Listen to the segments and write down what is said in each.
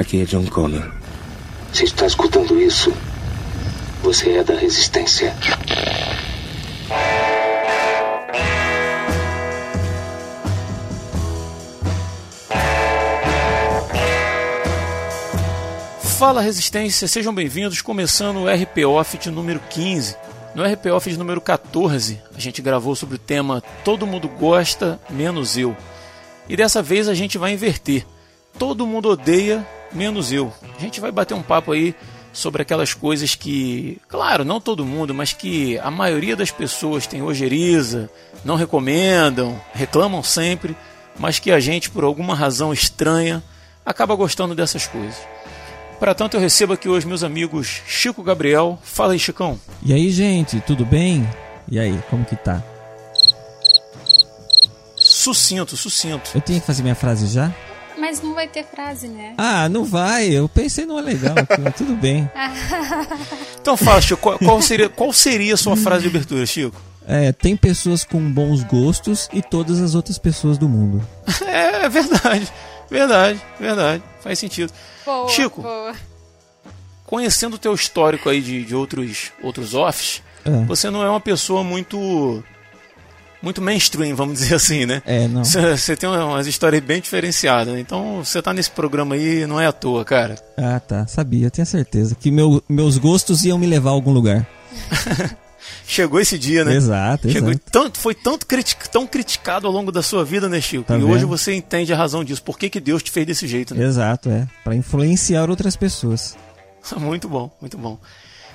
Aqui é John Connor. Se está escutando isso, você é da resistência. Fala Resistência, sejam bem-vindos, começando o RP Off de número 15. No RP Off de número 14, a gente gravou sobre o tema Todo mundo gosta, menos eu. E dessa vez a gente vai inverter. Todo mundo odeia, menos eu. A gente vai bater um papo aí sobre aquelas coisas que, claro, não todo mundo, mas que a maioria das pessoas tem ojeriza, não recomendam, reclamam sempre, mas que a gente, por alguma razão estranha, acaba gostando dessas coisas. Para tanto, eu recebo aqui hoje meus amigos Chico Gabriel. Fala aí, Chicão. E aí, gente, tudo bem? E aí, como que tá? Sucinto, sucinto. Eu tenho que fazer minha frase já? Mas não vai ter frase, né? Ah, não vai. Eu pensei numa legal aqui, mas tudo bem. Então fala, Chico, qual, qual seria, qual seria a sua frase de abertura, Chico? É, tem pessoas com bons gostos e todas as outras pessoas do mundo. É, é verdade, verdade, verdade. Faz sentido. Boa, Chico. boa. Conhecendo o teu histórico aí de, de outros, outros offs, É. você não é uma pessoa muito muito mainstream, vamos dizer assim, né? É, não. Você tem umas histórias bem diferenciadas, né? então você tá nesse programa aí não é à toa, cara. Ah, tá. Sabia, tenho certeza. Que meu- meus gostos iam me levar a algum lugar. Chegou esse dia, né? Exato, Chegou, exato. tanto, foi tanto critic, tão criticado ao longo da sua vida, né, Chico? Tá e hoje vendo? você entende a razão disso. Por que, que Deus te fez desse jeito, né? Exato, é. Pra influenciar outras pessoas. muito bom, muito bom.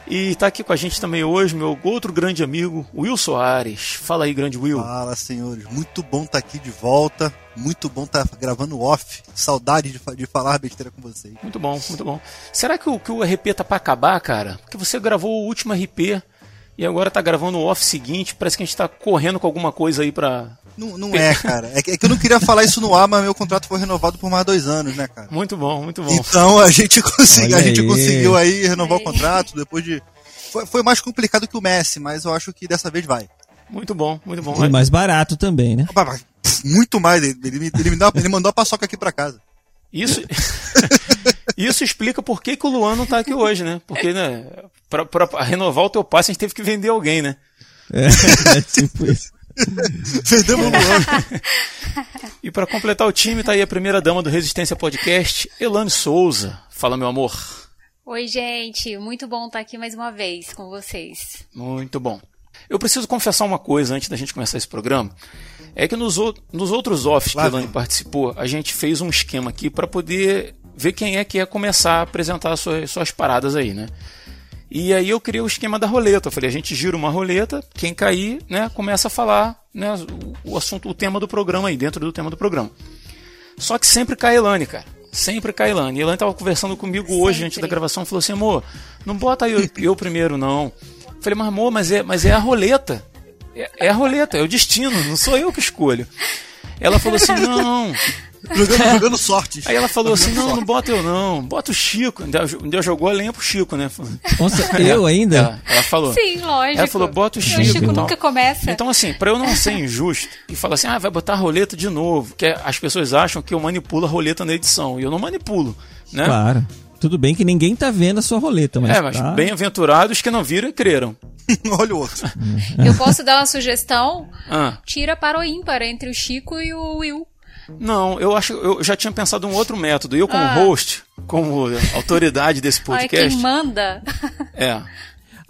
E tá aqui com a gente também hoje meu outro grande amigo, Will Soares. Fala aí, grande Will. Fala, senhores. Muito bom estar aqui de volta. Muito bom estar gravando off. Saudade de, de falar besteira com vocês. Muito bom, muito bom. Será que o, que o RP tá pra acabar, cara? Porque você gravou o último RP e agora tá gravando o off seguinte. Parece que a gente tá correndo com alguma coisa aí pra. Não, não é, cara. É que, é que eu não queria falar isso no ar, mas meu contrato foi renovado por mais dois anos, né, cara? Muito bom, muito bom. Então a gente, consegui, a gente conseguiu aí renovar o Aí. contrato depois de. Foi, foi mais complicado que o Messi, mas eu acho que dessa vez vai. Muito bom, muito bom. E mais barato também, né? Pff, Muito mais. Ele, ele, me- ele me dá- ele mandou a paçoca aqui pra casa. Isso, isso explica por que, que o Luan não tá aqui hoje, né? Porque, né, pra, pra renovar o teu passe a gente teve que vender alguém, né? É, é tipo isso. Vendemos o Luan. E pra completar o time tá aí a primeira dama do Resistência Podcast, Elane Souza. Fala, meu amor. Oi, gente. Muito bom estar aqui mais uma vez com vocês. Muito bom. Eu preciso confessar uma coisa antes da gente começar esse programa. É que nos, nos outros offs que a Elane participou, a gente fez um esquema aqui para poder ver quem é que ia começar a apresentar suas, suas paradas aí, né? E aí eu criei o esquema da roleta. Eu falei, a gente gira uma roleta, quem cair, né, começa a falar né, o, assunto, o tema do programa aí, dentro do tema do programa. Só que sempre cai a Elane, cara. Sempre cai a Elane. E a Elane tava conversando comigo hoje, Sempre. antes da gravação, falou assim, amor, não bota eu, eu primeiro, não. Eu falei, mas amor, mas é, mas é a roleta. É, é a roleta, é o destino, não sou eu que escolho. Ela falou assim, não. Jogando, jogando sortes. Aí ela falou assim, não, não sorte. bota eu não, bota o Chico. Ainda, jogou a lenha pro Chico, né? Nossa, eu ainda? Ela, ela falou. Sim, lógico. Ela falou, bota o O Chico. Chico e tal. nunca começa. Então, assim, pra eu não ser injusto e falar assim, ah, vai botar a roleta de novo, que as pessoas acham que eu manipulo a roleta na edição. E eu não manipulo, né? Claro. Tudo bem que ninguém tá vendo a sua roleta, mas. é, mas tá... bem-aventurados que não viram e creram. Olha o outro. Eu posso dar uma sugestão? Ah, Tira para o ímpar entre o Chico e o Will. Não, eu acho eu já tinha pensado um outro método. Eu, como Ah. host, como autoridade desse Olha quem podcast. manda. É.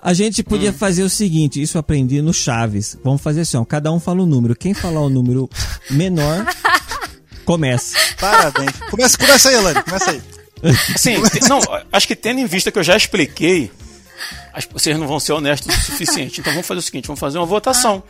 A gente podia Hum. fazer o seguinte, isso eu aprendi no Chaves. Vamos fazer assim, ó, cada um fala um número. Quem falar o número menor, começa. Parabéns. Começa, começa aí, Elane. Começa aí. Assim, te- não, acho que tendo em vista que eu já expliquei, acho que vocês não vão ser honestos o suficiente. Então vamos fazer o seguinte: vamos fazer uma votação.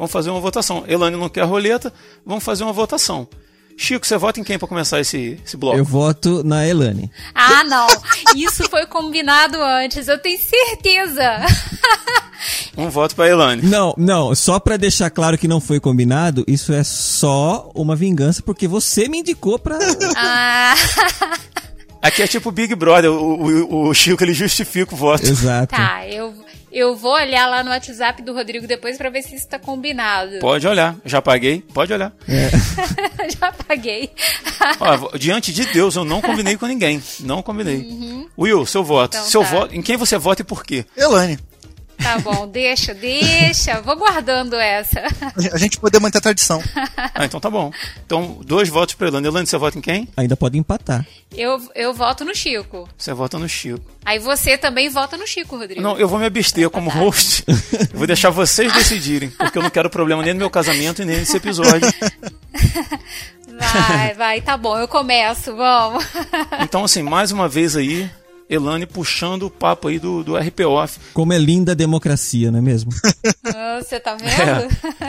Vamos fazer uma votação. Elane não quer a roleta, vamos fazer uma votação. Chico, você vota em quem para começar esse, esse bloco? Eu voto na Elane. Ah, não. Isso foi combinado antes. Eu tenho certeza. Um voto para Elane. Não, não, só pra deixar claro que não foi combinado, isso é só uma vingança porque você me indicou pra. Ah, Aqui é tipo Big Brother, o, o, o Chico ele justifica o voto. Exato. tá. Eu, Eu vou olhar lá no WhatsApp do Rodrigo depois pra ver se isso tá combinado. Pode olhar, já paguei, pode olhar. Já paguei. Ó, diante de Deus, eu não combinei com ninguém. Não combinei. Will, seu voto. Então seu tá. voto. Em quem você vota e por quê? Elane, Tá bom, deixa, deixa. Vou guardando essa. a gente poder manter a tradição. Ah, então tá bom. Então, dois votos pra Elane. Elane, você vota em quem? Ainda pode empatar. Eu, eu voto no Chico. Você vota no Chico. Aí você também vota no Chico, Rodrigo. Não, eu vou me abster como host. Eu vou deixar vocês decidirem, porque eu não quero problema nem no meu casamento e nem nesse episódio. Vai, vai, tá bom, eu começo, vamos. Então, assim, mais uma vez aí, Elane puxando o papo aí do, do RP Off. Como é linda a democracia, não é mesmo? Ah, Você tá vendo?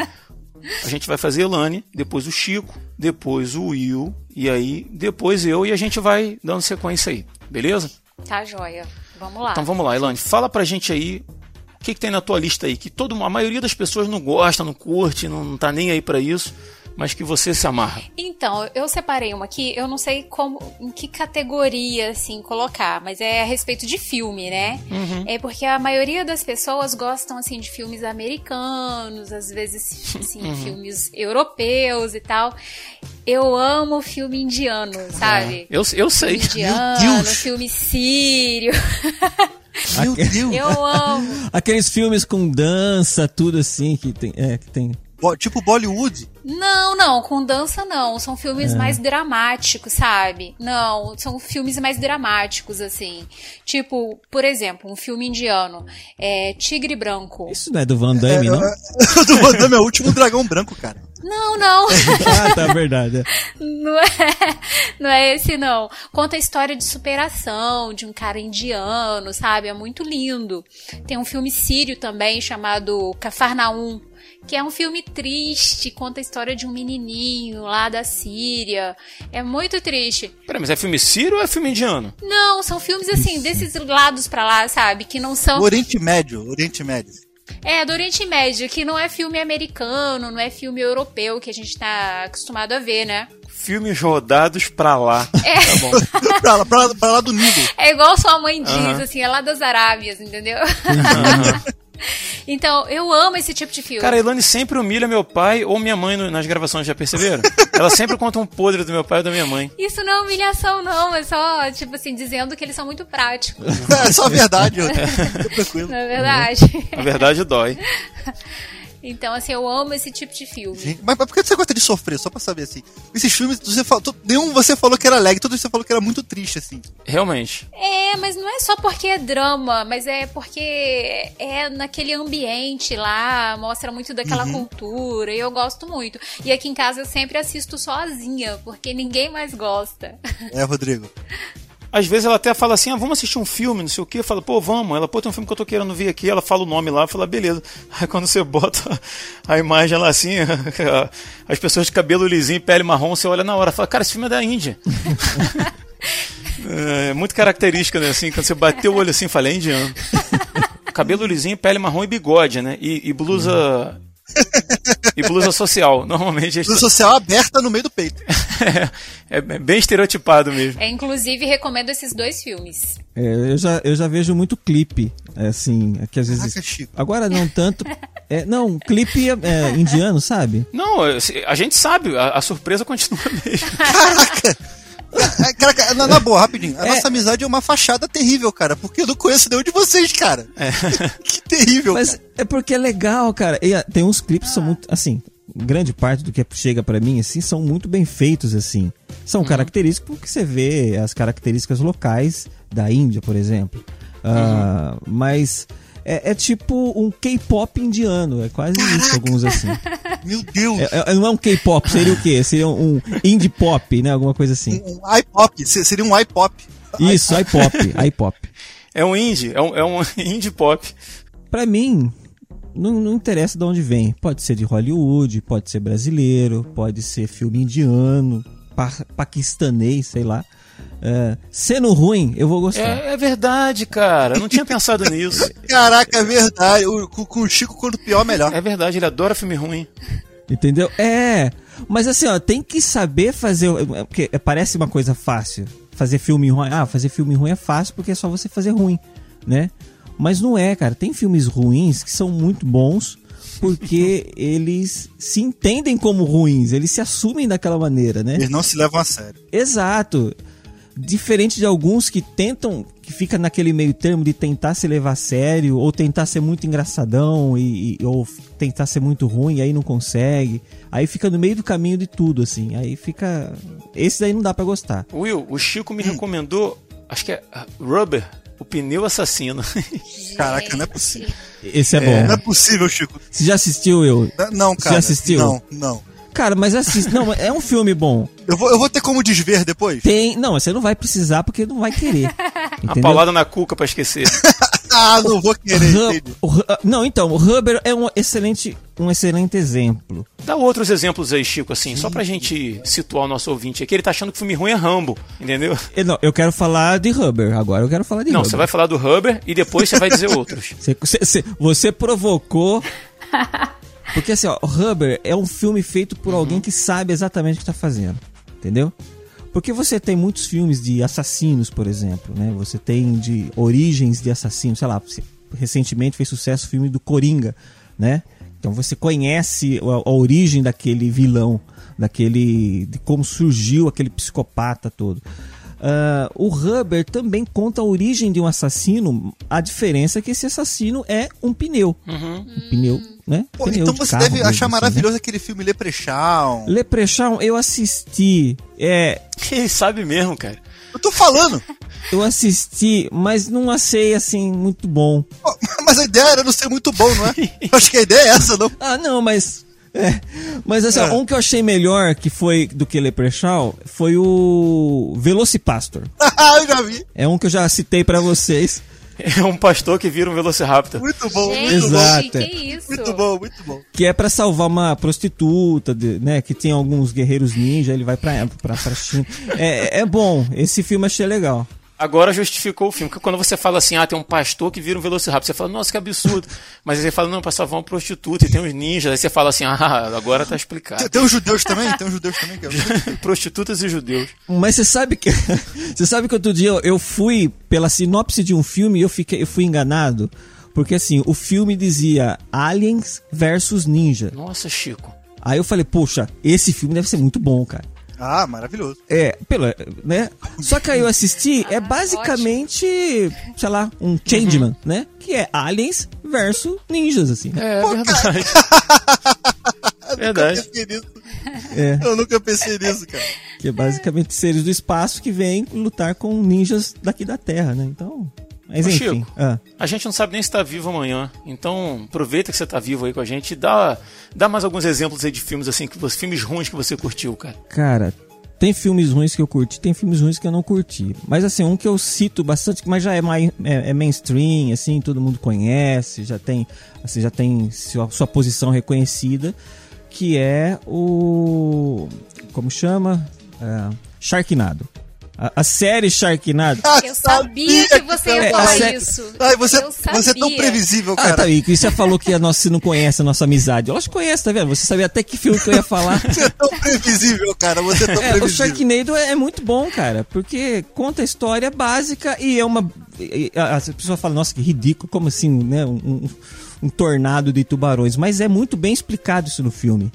A gente vai fazer Elane, depois o Chico, depois o Will, e aí depois eu, e a gente vai dando sequência aí, beleza? Tá joia. Vamos lá. Então vamos lá, Elane, fala pra gente aí o que, que tem na tua lista aí, que todo, a maioria das pessoas não gosta, não curte, não, não tá nem aí pra isso, mas que você se amarra. Então, eu separei uma aqui, eu não sei como, em que categoria, assim, colocar, mas é a respeito de filme, né? É porque a maioria das pessoas gostam, assim, de filmes americanos, às vezes, assim, filmes europeus e tal. Eu amo filme indiano, sabe? Eu, eu sei. Filme indiano, Deus! filme sírio. Meu Deus. Eu amo. Aqueles filmes com dança, tudo assim, que tem. É, que tem. Tipo Bollywood. Não, não, com dança não. São filmes mais dramáticos, sabe? Não, são filmes mais dramáticos, assim. Tipo, por exemplo, um filme indiano. É Tigre Branco. Isso não é do Van Damme, não? o do Van Damme é o último dragão branco, cara. Não, não. ah, tá, verdade. é. Não é, não é esse, não. Conta a história de superação de um cara indiano, sabe? É muito lindo. Tem um filme sírio também chamado Cafarnaum, que é um filme triste, conta a história de um menininho lá da Síria. É muito triste. Peraí, mas é filme sírio ou é filme indiano? Não, são filmes assim, desses lados pra lá, sabe? Que não são. O Oriente Médio, Oriente Médio. É, do Oriente Médio, que não é filme americano, não é filme europeu que a gente tá acostumado a ver, né? Filmes rodados pra lá. É. Tá bom. pra, lá- pra, lá- pra lá do Nilo. É igual sua mãe diz, Aham. assim, é lá das Arábias, entendeu? então, eu amo esse tipo de filme. Cara, a Elane sempre humilha meu pai ou minha mãe nas gravações, já perceberam? Ela sempre conta um podre do meu pai ou da minha mãe. Isso não é humilhação, não. É só, tipo assim, dizendo que eles são muito práticos. É só a verdade, Rodrigo. Fica tranquilo. Não é verdade? A verdade dói. Então, assim, eu amo esse tipo de filme. Gente, mas, mas por que você gosta de sofrer? Só pra saber, assim. Esses filmes, você falou, nenhum você falou que era alegre, todos você falou que era muito triste, assim. Realmente. É, mas não é só porque é drama, mas é porque é naquele ambiente lá, mostra muito daquela cultura, e eu gosto muito. E aqui em casa eu sempre assisto sozinha, porque ninguém mais gosta. É, Rodrigo. Às vezes ela até fala assim, ah, vamos assistir um filme, não sei o quê. Fala, pô, vamos. Ela, pô, tem um filme que eu tô querendo ver aqui. Ela fala o nome lá, fala, beleza. Aí quando você bota a imagem lá assim, as pessoas de cabelo lisinho, pele marrom, você olha na hora, fala, cara, esse filme é da Índia. é muito característica, né? Assim, quando você bateu o olho assim, fala, é indiano. Cabelo lisinho, pele marrom e bigode, né? E, e blusa. E blusa social. Normalmente eles- Luz social aberta no meio do peito. é, é bem estereotipado mesmo. É, inclusive, recomendo esses dois filmes. É, eu, já, eu já vejo muito clipe, é, assim, é que às vezes. Caraca, Chico. Agora não tanto. É, não, clipe é, indiano, sabe? Não, a gente sabe, a, a surpresa continua mesmo. Caraca! É, Caraca, na, na boa, rapidinho. A nossa amizade é uma fachada terrível, cara. Porque eu não conheço nenhum de vocês, cara. que terrível, Mas cara. é porque é legal, cara. E, ah, tem uns clipes que são muito. Assim, grande parte do que chega pra mim, assim, são muito bem feitos, assim. São característicos porque você vê as características locais da Índia, por exemplo. Ah, Mas é, é tipo um K-pop indiano. É quase isso, alguns assim. Meu Deus. É- é- não é um K-pop, seria o quê? Seria um indie pop, né? Alguma coisa assim. Um, um iPop. se- Seria um iPop. Isso, iPop, iPop. É um indie, é um, é um indie pop. Pra mim, não, não interessa de onde vem. Pode ser de Hollywood, pode ser brasileiro, pode ser filme indiano, pa paquistanês, sei lá. É, sendo ruim, eu vou gostar. É, é verdade, cara. Eu não tinha pensado nisso. Caraca, é verdade. O- com, o Chico, quando pior, melhor. É verdade, ele adora filme ruim. Entendeu? É. Mas assim, ó, tem que saber fazer. é, Porque parece uma coisa fácil. Fazer filme ruim. Ah, fazer filme ruim é fácil porque é só você fazer ruim, né? Mas não é, cara. Tem filmes ruins que são muito bons porque eles se entendem como ruins, eles se assumem daquela maneira, né? Eles não se levam a sério. Exato. Diferente de alguns que tentam, que fica naquele meio termo de tentar se levar a sério, ou tentar ser muito engraçadão, e, e- ou tentar ser muito ruim, e aí não consegue. Aí fica no meio do caminho de tudo, assim. Aí fica. Esse daí não dá pra gostar. Will, o Chico me recomendou, acho que é ah, Rubber, o pneu assassino. Caraca, não é possível. Esse é, bom. Não é possível, Chico. Você já assistiu, eu? Não, Você cara. já assistiu? Não, não. Cara, mas assiste. Não, é um filme bom. Eu vou, eu vou ter como desver depois? Tem. Não, você não vai precisar porque não vai querer. Uma Entendeu? paulada na cuca pra esquecer. Ah, não vou querer, o Hu- não, então, o Huber é um excelente, um excelente exemplo. Dá outros exemplos aí, Chico, assim, só pra gente situar o nosso ouvinte aqui. Ele tá achando que filme ruim é Rambo, entendeu? Eu, não, eu quero falar de Huber, agora eu quero falar de Não, Huber. você vai falar do Rubber e depois você vai dizer outros. Você- você- você provocou. Porque assim, ó, o Huber é um filme feito por alguém que sabe exatamente o que tá fazendo. Entendeu? Porque você tem muitos filmes de assassinos, por exemplo, né? Você tem de origens de assassinos, sei lá, recentemente fez sucesso o filme do Coringa, né? Então você conhece a, a origem daquele vilão, daquele de como surgiu aquele psicopata todo. Ah, o Huber também conta a origem de um assassino. A diferença é que esse assassino é um pneu. Um pneu, né? Pô, Pneu então de você carro deve achar assim, né? maravilhoso aquele filme Leprechaun. Leprechaun, eu assisti. É, Ele sabe mesmo, cara. Eu tô falando. eu assisti, mas não achei assim muito bom. Mas a ideia era não ser muito bom, não é? Eu Acho que a ideia é essa, não? Ah, não, mas. É, mas assim, É. um que eu achei melhor que foi do que Leprechaun foi o Velocipastor. eu já vi. É um que eu já citei pra vocês. É um pastor que vira um Velociraptor. Muito bom, Gente, muito Exato. que isso? bom. Muito bom, muito bom. Que é pra salvar uma prostituta, de- né? Que tem alguns guerreiros ninja, ele vai pra, pra, pra China. É, é bom, esse filme achei legal. Agora justificou o filme. Porque quando você fala assim, ah, tem um pastor que vira um Velociraptor, você fala, nossa, que absurdo. Mas aí você fala, não, pra salvar uma prostituta e tem uns ninjas. Aí você fala assim, ah, agora tá explicado. Tem, tem os judeus também? Tem os judeus também? Que é... Prostitutas e judeus. Mas você sabe que. Você sabe que outro dia eu- eu fui pela sinopse de um filme e eu, fiquei, eu fui enganado. Porque assim, o filme dizia Aliens versus Ninja. Nossa, Chico. Aí eu falei, poxa, esse filme deve ser muito bom, cara. Ah, maravilhoso. É, pela, né? Só que aí eu assisti, é basicamente, sei lá, um Changeman, né? Que é Aliens versus Ninjas, assim. né? É, verdade. verdade. Eu nunca pensei nisso. É. Eu nunca pensei nisso, cara. Que é basicamente seres do espaço que vêm lutar com ninjas daqui da Terra, né? Então. Mas Ô, enfim. Chico. Ah. A gente não sabe nem se tá vivo amanhã. Então, aproveita que você tá vivo aí com a gente e dá, dá mais alguns exemplos aí de filmes assim, que você, filmes ruins que você curtiu, cara. Cara, tem filmes ruins que eu curti, tem filmes ruins que eu não curti. Mas assim, um que eu cito bastante, mas já é, mais, é, é mainstream, assim, todo mundo conhece, já tem, assim, já tem sua, sua posição reconhecida, que é o. Como chama? É, Sharknado. A, a série Sharknado. Ah, Eu sabia que você ia falar isso. Ai, você, Eu você é tão previsível, Ah, cara. tá aí. E você falou que a nossa, você não conhece a nossa amizade. Eu acho que conhece, tá vendo? Você sabia até que filme que eu ia falar. Você é tão previsível, cara. Você é tão É, o previsível. Sharknado é, é muito bom, cara, porque conta a história básica e é uma. As pessoas falam, nossa, que ridículo, como assim, né? Um, um- um tornado de tubarões. Mas é muito bem explicado isso no filme.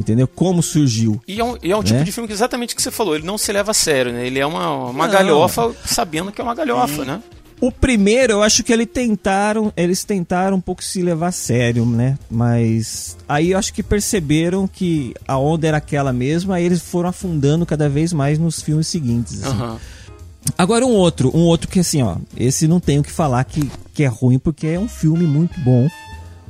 Entendeu? Como surgiu. E é um, e é um tipo Né? de filme que exatamente o que você falou, ele não se leva a sério, né? Ele é uma, uma Não. galhofa sabendo que é uma galhofa, né? O primeiro, eu acho que eles tentaram, eles tentaram um pouco se levar a sério, né? Mas aí eu acho que perceberam que a onda era aquela mesma, aí eles foram afundando cada vez mais nos filmes seguintes. assim. Aham. Agora um outro, um outro que assim, ó, esse não tenho que falar que, que é ruim porque é um filme muito bom,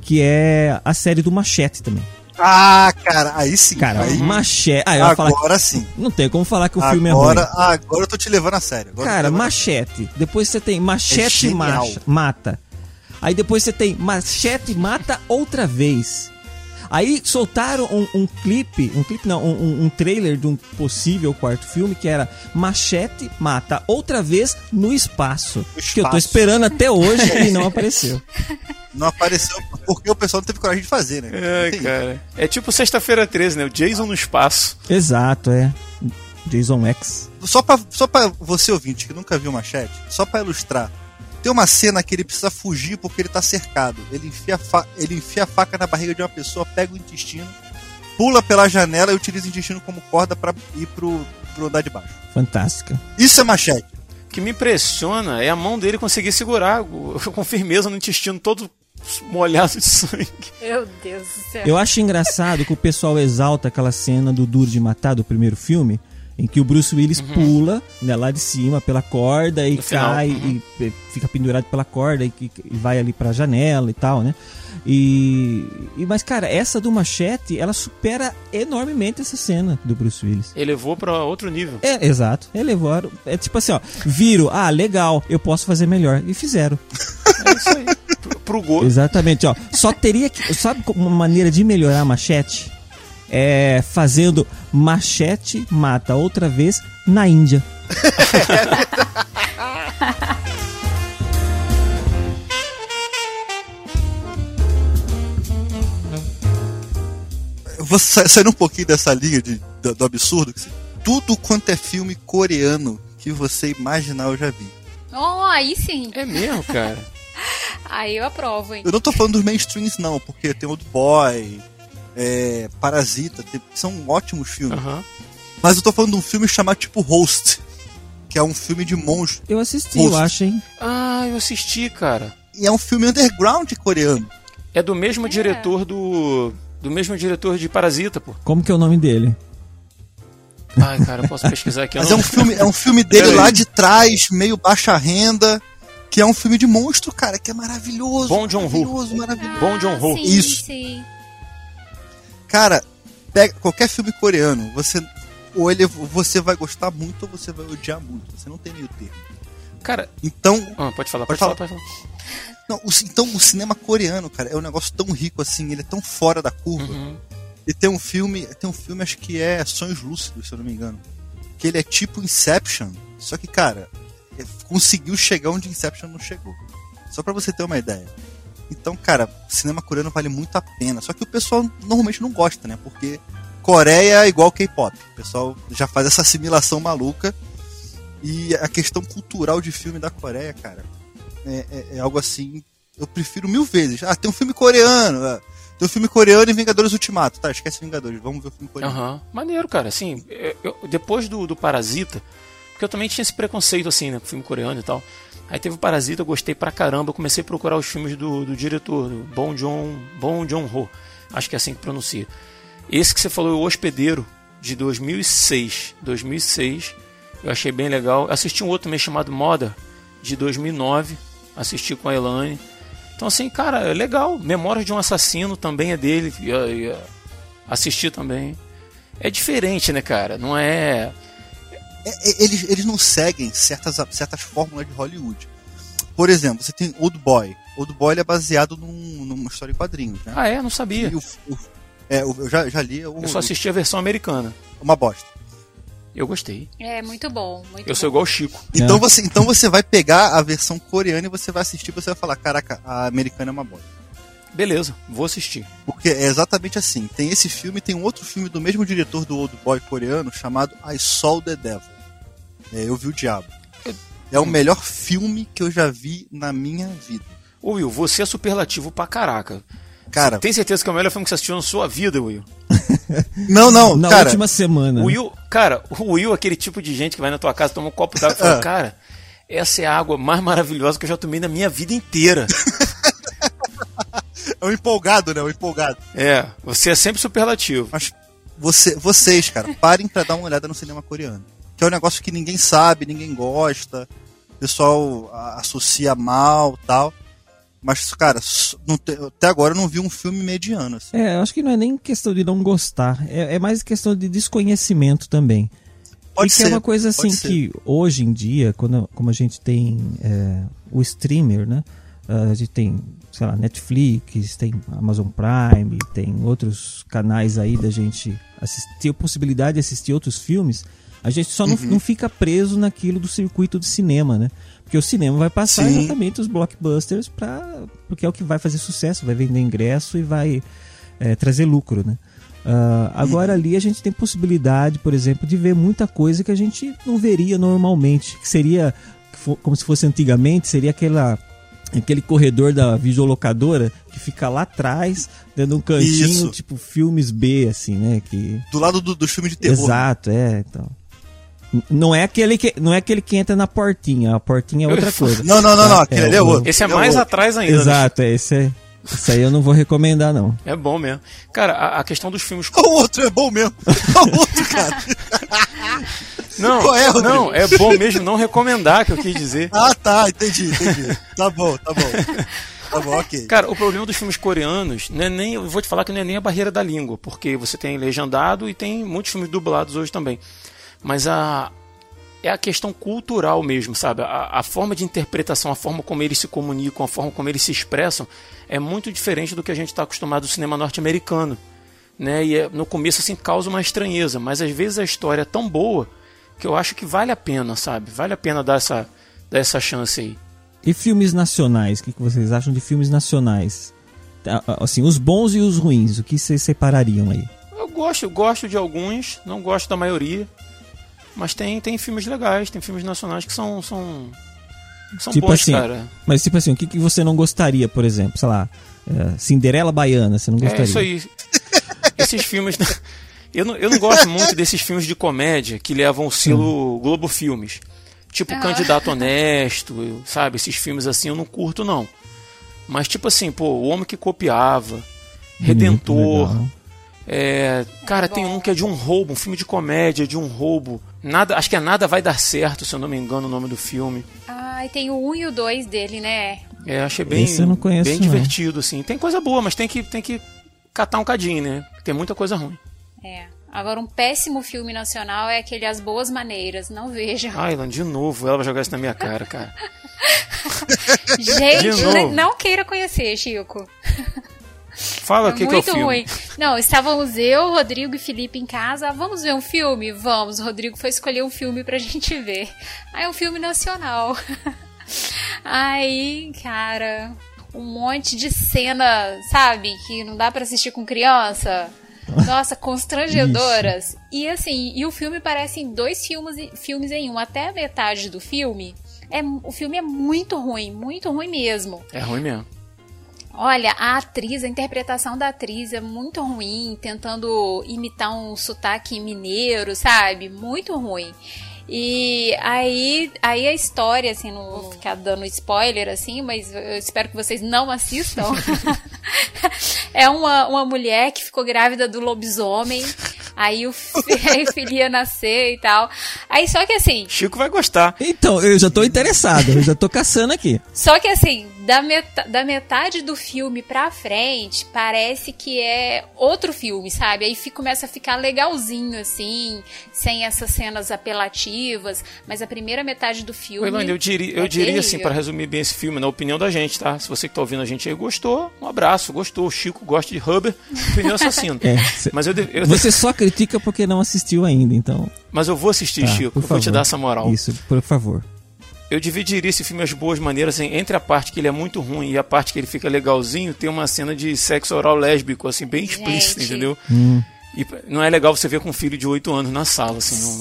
que é a série do Machete também. Ah, cara, aí sim. Cara, aí, Machete, ah, ia falar agora sim. não tem como falar que o filme é ruim. Agora, agora eu tô te levando a sério. Agora Cara, machete. Depois você tem É machete genial. macha- mata. Aí depois você tem machete mata outra vez. Aí soltaram um, um clipe, um clipe não, um, um- trailer de um possível quarto filme que era Machete mata outra vez no espaço. Que eu tô espaço. esperando até hoje e não apareceu. Não apareceu porque o pessoal não teve coragem de fazer, né? Ai, Tem- cara. É tipo sexta-feira 13, né? O Jason no espaço. Exato, é. Jason X. Só pra, só pra você ouvinte que nunca viu Machete, só pra ilustrar Tem uma cena que ele precisa fugir porque ele tá cercado. Ele enfia, ele enfia a faca na barriga de uma pessoa, pega o intestino, pula pela janela e utiliza o intestino como corda para ir pro, pro andar de baixo. Fantástica. Isso é machete. O que me impressiona é a mão dele conseguir segurar com firmeza no intestino todo molhado de sangue. Meu Deus do céu. Eu acho engraçado que o pessoal exalta aquela cena do Duro de Matar do primeiro filme, em que o Bruce Willis uhum. pula né, lá de cima pela corda e no cai uhum. e fica pendurado pela corda e, e, vai ali pra janela e tal, né? E, e, mas cara, essa do machete, ela supera enormemente essa cena do Bruce Willis. Elevou para outro nível. É, exato. Elevou. É tipo assim, ó, viram, ah, legal, eu posso fazer melhor e fizeram. É isso aí. pro, pro gol. Exatamente, ó. Só teria que, sabe uma maneira de melhorar a machete? É fazendo machete mata outra vez na Índia. vou sair um pouquinho dessa linha de, do, do absurdo. Tudo quanto é filme coreano que você imaginar eu já vi. Oh, aí sim. É mesmo, cara. aí eu aprovo, hein? Eu não tô falando dos mainstreams, não, porque tem Old Boy, é, Parasita, tem, são ótimos filmes. Mas eu tô falando de um filme chamado tipo Host, que é um filme de monstro. Eu assisti, Host. eu acho, hein? Ah, eu assisti, cara. E é um filme underground coreano. É do mesmo é. diretor do do mesmo diretor de Parasita, pô. Como que é o nome dele? Ai, cara, eu posso pesquisar aqui. Mas não... é um filme, é um filme dele lá de trás, meio baixa renda, que é um filme de monstro, cara, que é maravilhoso. Bom John maravilhoso, maravilhoso. Bom John. Sim, Isso. Sim. Cara, pega qualquer filme coreano, você ou ele você vai gostar muito ou você vai odiar muito. Você não tem meio termo. Cara, então, ah, pode falar, pode, pode falar, falar, pode falar. Não, o, então o cinema coreano, cara, é um negócio tão rico assim, ele é tão fora da curva. Uhum. E tem um filme, tem um filme acho que é Sonhos Lúcidos, se eu não me engano, que ele é tipo Inception, só que cara, é, conseguiu chegar onde Inception não chegou. Só para você ter uma ideia. Então, cara, cinema coreano vale muito a pena. Só que o pessoal normalmente não gosta, né? Porque Coreia é igual K-pop. O pessoal já faz essa assimilação maluca. E a questão cultural de filme da Coreia, cara, é, é, é, algo assim. Eu prefiro mil vezes. Ah, tem um filme coreano. Ah, tem um filme coreano e Vingadores Ultimato. Tá, esquece Vingadores. Vamos ver o filme coreano. Aham. Uhum. Maneiro, cara. Assim, eu, depois do, do Parasita, porque eu também tinha esse preconceito, assim, né, filme coreano e tal. Aí teve o Parasita, eu gostei pra caramba. Eu comecei a procurar os filmes do, do diretor, do Bong Joon, Bong Joon Ho. Acho que é assim que pronuncia. Esse que você falou, O Hospedeiro, de 2006. 2006. Eu achei bem legal. Assisti um outro também chamado Moda, de 2009 assisti com a Elane. Então, assim, cara, é legal. Memórias de um Assassino também é dele. Ia, ia assistir também. É diferente, né, cara? Não é, é eles, eles não seguem certas, certas fórmulas de Hollywood. Por exemplo, você tem Old Boy. Old Boy é baseado num, numa história em quadrinhos, né? Ah, é? Não sabia. O, o, é, eu já, já li. O, eu só assisti a versão americana. Uma bosta. Eu gostei. É, muito bom. Muito eu bom. sou igual o Chico. Então, é. você, então você vai pegar a versão coreana e você vai assistir você vai falar, caraca, a americana é uma bosta. Beleza, vou assistir. Porque é exatamente assim. Tem esse filme tem um outro filme do mesmo diretor do Old Boy coreano chamado I Saw the Devil. É, eu vi o Diabo. É o melhor filme que eu já vi na minha vida. Ô Will, você é superlativo pra caraca. Cara, tem certeza que é o melhor filme que você assistiu na sua vida, Will? Não, não, na cara, última semana. O Will, cara, o Will é aquele tipo de gente que vai na tua casa, toma um copo d'água e fala, ah. cara, essa é a água mais maravilhosa que eu já tomei na minha vida inteira. é um empolgado, né? Um empolgado. É, você é sempre superlativo. Mas você, vocês, cara, parem pra dar uma olhada no cinema coreano. Que é um negócio que ninguém sabe, ninguém gosta, o pessoal associa mal tal. Mas, cara, te, até agora eu não vi um filme mediano. Assim. É, eu acho que não é nem questão de não gostar, é, é mais questão de desconhecimento também. Pode e ser, que é uma coisa assim que hoje em dia, quando, como a gente tem é, o streamer, né? A gente tem, sei lá, Netflix, tem Amazon Prime, tem outros canais aí da gente assistir, a possibilidade de assistir outros filmes. A gente só uhum. não, não fica preso naquilo do circuito de cinema, né? Porque o cinema vai passar Sim. exatamente os blockbusters para porque é o que vai fazer sucesso, vai vender ingresso e vai é, trazer lucro, né? Uh, agora ali a gente tem possibilidade, por exemplo, de ver muita coisa que a gente não veria normalmente, que seria como se fosse antigamente, seria aquela aquele corredor da videolocadora que fica lá atrás, dando um cantinho, Isso. tipo filmes B, assim, né? Que... Do lado do, do filme de terror. Exato, é, então. Não é, aquele que, não é aquele que entra na portinha, a portinha é outra coisa. Não, não, não, não. Aquele É, ali é o- outro. Esse é Aquele mais outro. atrás ainda. né? Exato, é, esse, é, esse aí eu não vou recomendar, não. É bom mesmo. Cara, a, a questão dos filmes. O outro é bom mesmo. O outro, cara. Não, Qual é, Rodrigo? não, é bom mesmo não recomendar, que eu quis dizer. Ah, tá. Entendi, entendi. Tá bom, tá bom. Tá bom, ok. Cara, o problema dos filmes coreanos não é nem. Eu vou te falar que não é nem a barreira da língua, porque você tem legendado e tem muitos filmes dublados hoje também. Mas a. É a questão cultural mesmo, sabe? A, a forma de interpretação, a forma como eles se comunicam, a forma como eles se expressam é muito diferente do que a gente está acostumado no cinema norte-americano. Né? E é- no começo assim causa uma estranheza, mas às vezes a história é tão boa que eu acho que vale a pena, sabe? Vale a pena dar essa, dar essa chance aí. E filmes nacionais? O que, vocês acham de filmes nacionais? Tá, Assim, os bons e os ruins, o que vocês separariam aí? Eu gosto, eu gosto de alguns, não gosto da maioria. Mas tem, tem filmes legais, tem filmes nacionais que são são, são Tipo bons, assim, cara. Mas tipo assim, o que, que você não gostaria, por exemplo? Sei lá, é, Cinderela Baiana, você não gostaria? É isso aí. Esses filmes. Eu não, eu não gosto muito desses filmes de comédia que levam o selo Globo Filmes. Tipo Candidato Honesto, sabe? Esses filmes assim eu não curto, não. Mas tipo assim, pô, O Homem que Copiava, Redentor. legal. É, cara, tem um que é de um roubo, um filme de comédia, de um roubo. Nada, acho que é Nada Vai Dar Certo, se eu não me engano, o nome do filme. Ai, tem o 1 e o 2 dele, né? É, achei bem, Esse eu não conheço, bem não. divertido, assim. Tem coisa boa, mas tem que, tem que catar um cadinho, né? Tem muita coisa ruim. É. Agora, um péssimo filme nacional é aquele As Boas Maneiras. Não veja. Ai, de novo, ela vai jogar isso na minha cara, cara. Gente, não queira conhecer, Chico. Fala o É que, que é o muito filme. ruim. Não, estávamos eu, Rodrigo e Felipe em casa. Ah, Vamos ver um filme? Vamos. O Rodrigo foi escolher um filme pra gente ver. Ah, é um filme nacional. Aí, cara, um monte de cena, sabe? Que não dá pra assistir com criança. Nossa, constrangedoras. E assim, e o filme parece em dois filmes, filmes em um. Até a metade do filme. É, o filme é muito ruim, muito ruim mesmo. É ruim mesmo. Olha, a atriz, a interpretação da atriz é muito ruim, tentando imitar um sotaque mineiro, sabe? Muito ruim. E aí, aí a história, assim, não vou ficar dando spoiler, assim, mas eu espero que vocês não assistam. é uma, uma mulher que ficou grávida do lobisomem, aí o, fi- aí o filho ia nascer e tal. Aí só que assim, Chico vai gostar. Então, eu já tô interessado, eu já tô caçando aqui. Só que assim, da, meta- da metade do filme pra frente, parece que é outro filme, sabe? Aí fi- começa a ficar legalzinho, assim, sem essas cenas apelativas. Mas a primeira metade do filme. Eu diria, eu é diria assim, para resumir bem esse filme, na opinião da gente, tá? Se você que tá ouvindo a gente aí gostou, um abraço, gostou. O Chico gosta de Huber, pneu assassino. É, Mas eu, eu- Você só critica porque não assistiu ainda, então. mas eu vou assistir, tá, Chico. Eu vou te favor. dar essa moral. Isso, por favor. Eu dividiria esse filme às boas maneiras, assim, entre a parte que ele é muito ruim e a parte que ele fica legalzinho, tem uma cena de sexo oral lésbico, assim, bem explícita, Gente. entendeu? Hum, E não é legal você ver com um filho de 8 anos na sala, assim, não,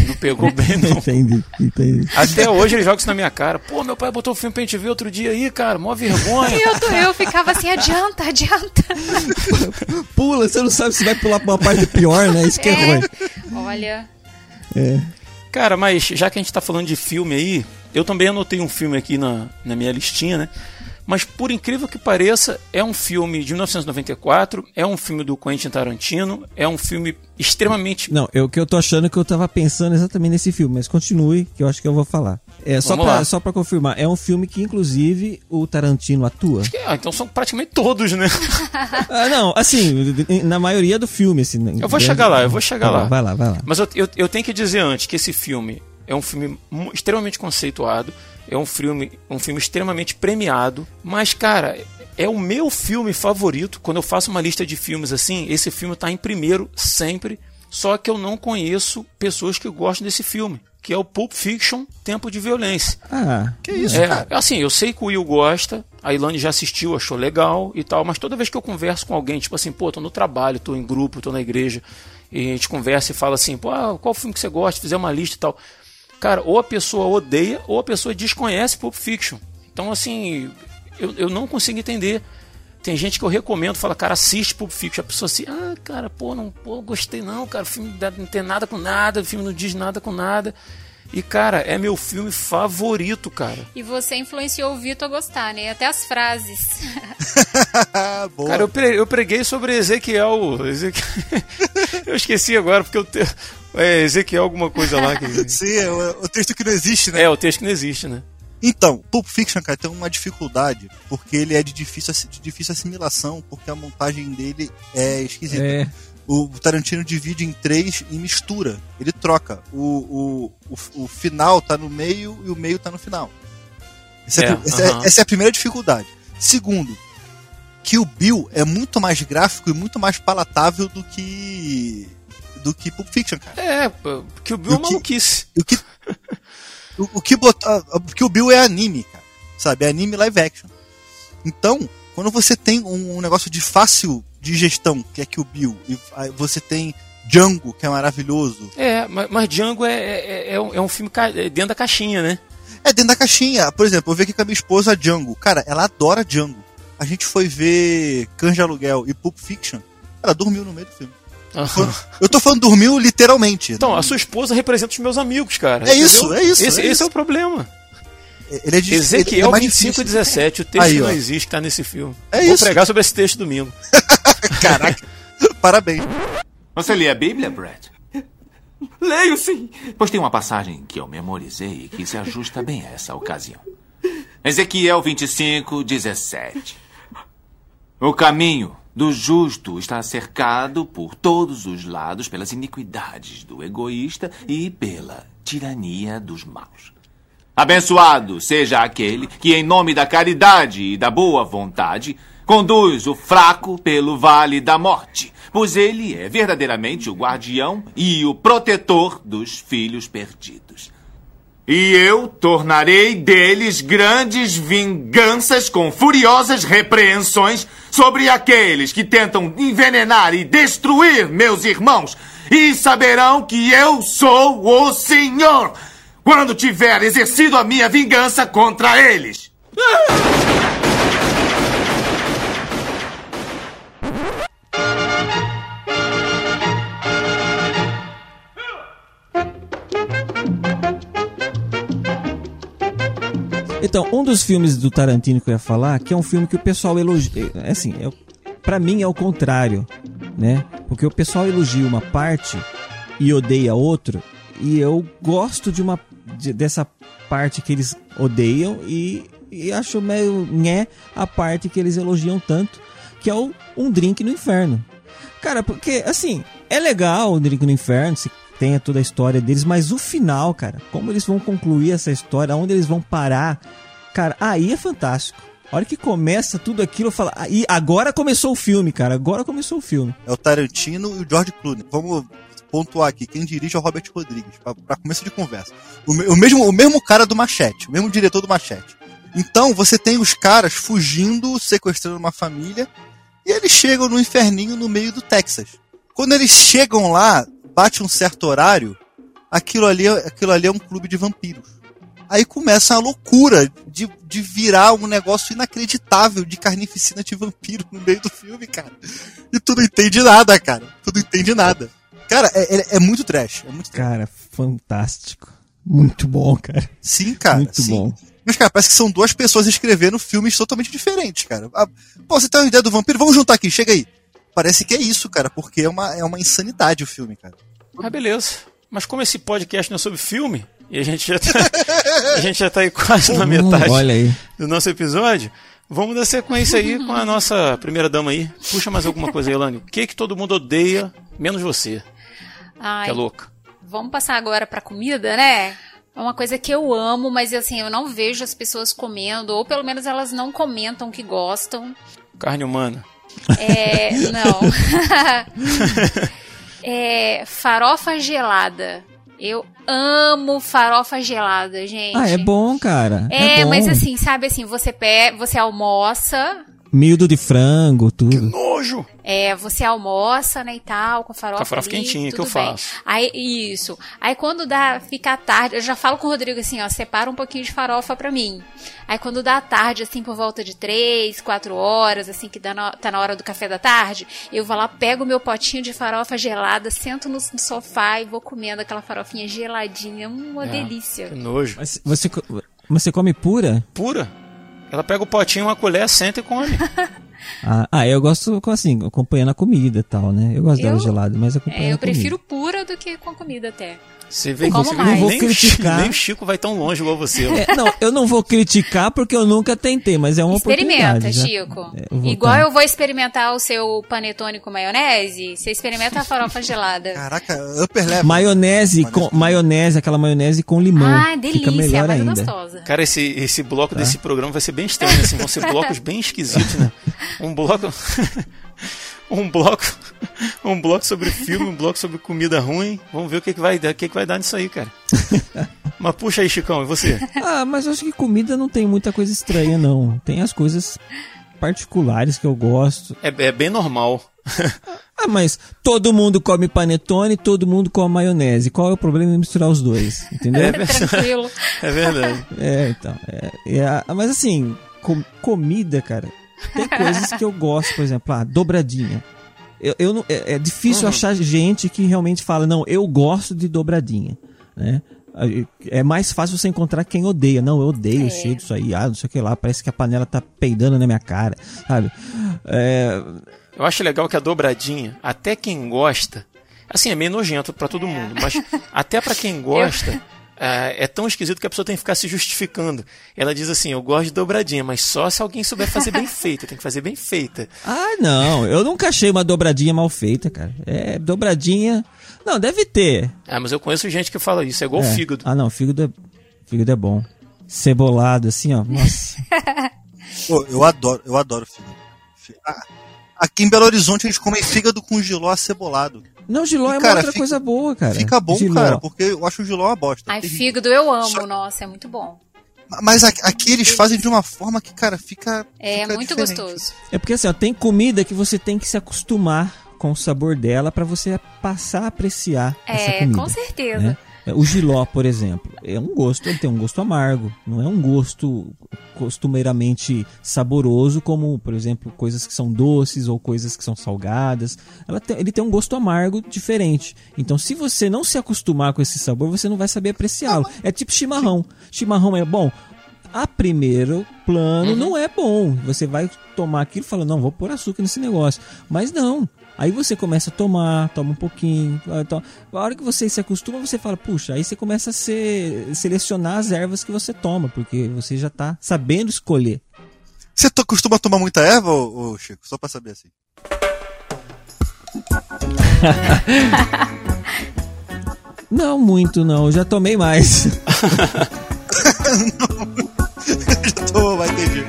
não, não pegou bem, não. entendi, entendi. Até hoje ele joga isso na minha cara. Pô, meu pai botou o filme pra gente ver outro dia aí, cara, mó vergonha. E eu, eu ficava assim, adianta, adianta. Pula, você não sabe se vai pular pra uma parte pior, né? Isso que é, É. ruim. Olha. É. Cara, mas já que a gente tá falando de filme aí, eu também anotei um filme aqui na, na minha listinha, né? Mas por incrível que pareça, é um filme de 1994, é um filme do Quentin Tarantino, é um filme extremamente. Não, eu, o que eu tô achando é que eu tava pensando exatamente nesse filme, mas continue, que eu acho que eu vou falar. É, só pra, lá. só pra confirmar, é um filme que inclusive o Tarantino atua. Ah, então são praticamente todos, né? Ah, não, assim, na maioria do filme, assim. né? Eu vou chegar lá, eu vou chegar lá. bom, Vai lá, vai lá. Mas eu, eu, eu tenho que dizer antes que esse filme é um filme extremamente conceituado, é um filme, um filme extremamente premiado, mas, cara, é o meu filme favorito. Quando eu faço uma lista de filmes assim, esse filme tá em primeiro sempre, só que eu não conheço pessoas que gostam desse filme, que é o Pulp Fiction Tempo de Violência. Ah, Que isso, É, cara? assim, eu sei que o Will gosta, a Ilane já assistiu, achou legal e tal, mas toda vez que eu converso com alguém, tipo assim, pô, tô no trabalho, tô em grupo, tô na igreja, e a gente conversa e fala assim, pô, ah, qual filme que você gosta, fizer uma lista e tal. Cara, ou a pessoa odeia ou a pessoa desconhece Pulp Fiction. Então, assim, eu, eu não consigo entender. Tem gente que eu recomendo, fala, cara, assiste Pulp Fiction. A pessoa assim, ah, cara, pô, não pô, gostei não, cara, o filme não tem nada com nada, o filme não diz nada com nada. E, cara, é meu filme favorito, cara. E você influenciou o Vitor a gostar, né? Até as frases. cara, eu, pre eu preguei sobre Ezequiel. Ezequiel... eu esqueci agora, porque eu te... é Ezequiel alguma coisa lá. Que... Sim, é o, o texto que não existe, né? É, o texto que não existe, né? Então, Pulp Fiction, cara, tem uma dificuldade, porque ele é de difícil, de difícil assimilação, porque a montagem dele é esquisita. É. O Tarantino divide em três e mistura. Ele troca. O, o, o, o final tá no meio e o meio tá no final. Essa é, é, uh -huh. é, essa é a primeira dificuldade. Segundo, que o Bill é muito mais gráfico e muito mais palatável do que do que Pulp Fiction, cara. É, que o Bill é maluquice. O que, o, o, que botar, porque o Bill é anime, cara. Sabe? É anime live action. Então, quando você tem um, um negócio de fácil digestão, que é que o Bill, e você tem Django, que é maravilhoso. É, mas, mas Django é, é, é, um, é um filme é dentro da caixinha, né? É dentro da caixinha. Por exemplo, eu vi aqui com a minha esposa Django. Cara, ela adora Django. A gente foi ver Cães de Aluguel e Pulp Fiction. Ela dormiu no meio do filme. Uhum. Eu tô falando dormiu literalmente. Então, a sua esposa representa os meus amigos, cara. É entendeu? isso, é isso. Esse é, esse isso. é o problema. Ele é de, Ezequiel ele é 25 e 17, o texto Aí, não existe, tá nesse filme. É Vou isso. pregar sobre esse texto domingo. Caraca, parabéns. Você lê a Bíblia, Brett? Leio sim. Pois tem uma passagem que eu memorizei que se ajusta bem a essa ocasião. Ezequiel 25, 17. O caminho do justo está cercado por todos os lados pelas iniquidades do egoísta e pela tirania dos maus. Abençoado seja aquele que, em nome da caridade e da boa vontade, conduz o fraco pelo vale da morte, pois ele é verdadeiramente o guardião e o protetor dos filhos perdidos. E eu tornarei deles grandes vinganças com furiosas repreensões sobre aqueles que tentam envenenar e destruir meus irmãos, e saberão que eu sou o Senhor quando tiver exercido a minha vingança contra eles. Então, um dos filmes do Tarantino que eu ia falar, que é um filme que o pessoal elogia. É assim, é, para mim é o contrário, né? Porque o pessoal elogia uma parte e odeia outra, e eu gosto de uma de, dessa parte que eles odeiam e, e acho meio né a parte que eles elogiam tanto, que é o Um Drink no Inferno. Cara, porque assim, é legal o Drink no Inferno, se tenha toda a história deles, mas o final, cara, como eles vão concluir essa história, onde eles vão parar, cara, aí é fantástico. A hora que começa tudo aquilo, eu falo, e agora começou o filme, cara, agora começou o filme. É o Tarantino e o George Clooney. Vamos pontuar aqui, quem dirige é o Robert Rodrigues, para começo de conversa. O, o, mesmo, o mesmo cara do Machete, o mesmo diretor do Machete. Então, você tem os caras fugindo, sequestrando uma família, e eles chegam no inferninho no meio do Texas. Quando eles chegam lá, bate um certo horário, aquilo ali, aquilo ali é um clube de vampiros. Aí começa a loucura de, de virar um negócio inacreditável de carnificina de vampiro no meio do filme, cara. E tu não entende nada, cara. Tu não entende nada. Cara, é, é, é muito trash. É muito trash. Cara, fantástico. Muito bom, cara. Sim, cara. Muito sim. bom. Mas, cara, parece que são duas pessoas escrevendo filmes totalmente diferentes, cara. Ah, pô, você tem uma ideia do vampiro? Vamos juntar aqui, chega aí. Parece que é isso, cara, porque é uma, é uma insanidade o filme, cara. Ah, beleza. Mas como esse podcast não é sobre filme, e a gente já tá, a gente já tá aí quase na metade Olha aí. do nosso episódio, vamos dar sequência aí com a nossa primeira dama aí. Puxa mais alguma coisa aí, Elane. O que que todo mundo odeia, menos você? Ai, Que é louca. Vamos passar agora pra comida, né? É uma coisa que eu amo, mas assim, eu não vejo as pessoas comendo, ou pelo menos elas não comentam que gostam. Carne humana. É, não. é, farofa gelada. Eu amo farofa gelada, gente. Ah, é bom, cara. É, bom. mas assim, sabe assim, você pé, você almoça, Miúdo de frango, tudo. Nojo! É, você almoça, né, e tal, com farofa. Com a farofa ali, quentinha, que eu bem. faço. Aí, isso. Aí quando dá, fica tarde, eu já falo com o Rodrigo assim, ó, separa um pouquinho de farofa pra mim. Aí quando dá tarde, assim, por volta de três, quatro horas, assim, que dá na- tá na hora do café da tarde, eu vou lá, pego o meu potinho de farofa gelada, sento no, no sofá e vou comendo aquela farofinha geladinha. Uma Que delícia. nojo. Mas você, você come pura? Pura. Ela pega o potinho, uma colher, senta e come. Ah, ah, eu gosto com, assim, acompanhando a comida e tal, né? Eu gosto dela Eu- gelada, mas acompanhando É, eu a comida. prefiro pura do que com comida até. Você vê Como mais? Não nem, vou o Chico, criticar. nem o Chico vai tão longe igual você. É, não, eu não vou criticar porque eu nunca tentei, mas é uma Experimenta, oportunidade. já- Chico. É, eu Igual tá. eu vou experimentar o seu panetone com maionese, você experimenta a farofa gelada. Caraca, upper level. Maionese com maionese, aquela maionese com limão. Ah, Fica delícia, melhor mais ainda. gostosa. Cara, esse, esse bloco Tá. desse programa vai ser bem estranho, assim, vão ser blocos bem esquisitos, né? Um bloco. um bloco. Um bloco sobre filme, um bloco sobre comida ruim. Vamos ver o que, que vai dar, o que, que vai dar nisso aí, cara. Mas puxa aí, Chicão, e você? Ah, mas eu acho que comida não tem muita coisa estranha, não. Tem as coisas particulares que eu gosto. É, é bem normal. Ah, mas todo mundo come panetone, todo mundo come maionese. Qual é o problema em misturar os dois? Entendeu? Tranquilo. É verdade. É, então. É, é a- mas assim, com- comida, cara, tem coisas que eu gosto, por exemplo, ah, dobradinha. Eu, eu não- é, é difícil Uhum. achar gente que realmente fala, não, eu gosto de dobradinha, né? É mais fácil você encontrar quem odeia. Não, eu odeio É. o cheiro disso aí, ah, não sei o que lá, parece que a panela tá peidando na minha cara, sabe? É, Eu acho legal que a dobradinha, até quem gosta, assim, é meio nojento pra todo mundo, mas até pra quem gosta, é, é tão esquisito que a pessoa tem que ficar se justificando. Ela diz assim: Eu gosto de dobradinha, mas só se alguém souber fazer bem feita, tem que fazer bem feita. Ah, não, eu nunca achei uma dobradinha mal feita, cara. É, dobradinha. Não, deve ter. Ah, mas eu conheço gente que fala isso, é igual É. fígado. Ah, não, fígado é, fígado é bom. Cebolado, assim, ó. Nossa. Pô, eu adoro, eu adoro fígado. Ah, Aqui em Belo Horizonte eles comem fígado com giló acebolado. Não, giló E, é uma cara, outra fica- coisa boa, cara. Fica bom, Giló. cara, porque eu acho o giló uma bosta. Ai, fígado eu amo, Só- nossa, é muito bom. Mas aqui eles fazem de uma forma que, cara, fica. É fica muito diferente. gostoso. É porque assim, ó, tem comida que você tem que se acostumar com o sabor dela pra você passar a apreciar essa É, comida. com certeza. né? O giló, por exemplo, é um gosto, ele tem um gosto amargo, não é um gosto costumeiramente saboroso como, por exemplo, coisas que são doces ou coisas que são salgadas. Tem- ele tem um gosto amargo diferente. Então, se você não se acostumar com esse sabor, você não vai saber apreciá-lo. É tipo chimarrão. Chimarrão é bom. A primeiro plano não é bom. Você vai tomar aquilo e fala, não, vou pôr açúcar nesse negócio. Mas não. Aí você começa a tomar, toma um pouquinho. ah, to- A hora que você se acostuma, você fala, puxa, aí você começa a ser, selecionar as ervas que você toma, porque você já tá sabendo escolher. Você to- costuma tomar muita erva, ô, ô, Chico? Só pra saber assim. Não muito, não. Eu já tomei mais. Tô, vai entendi.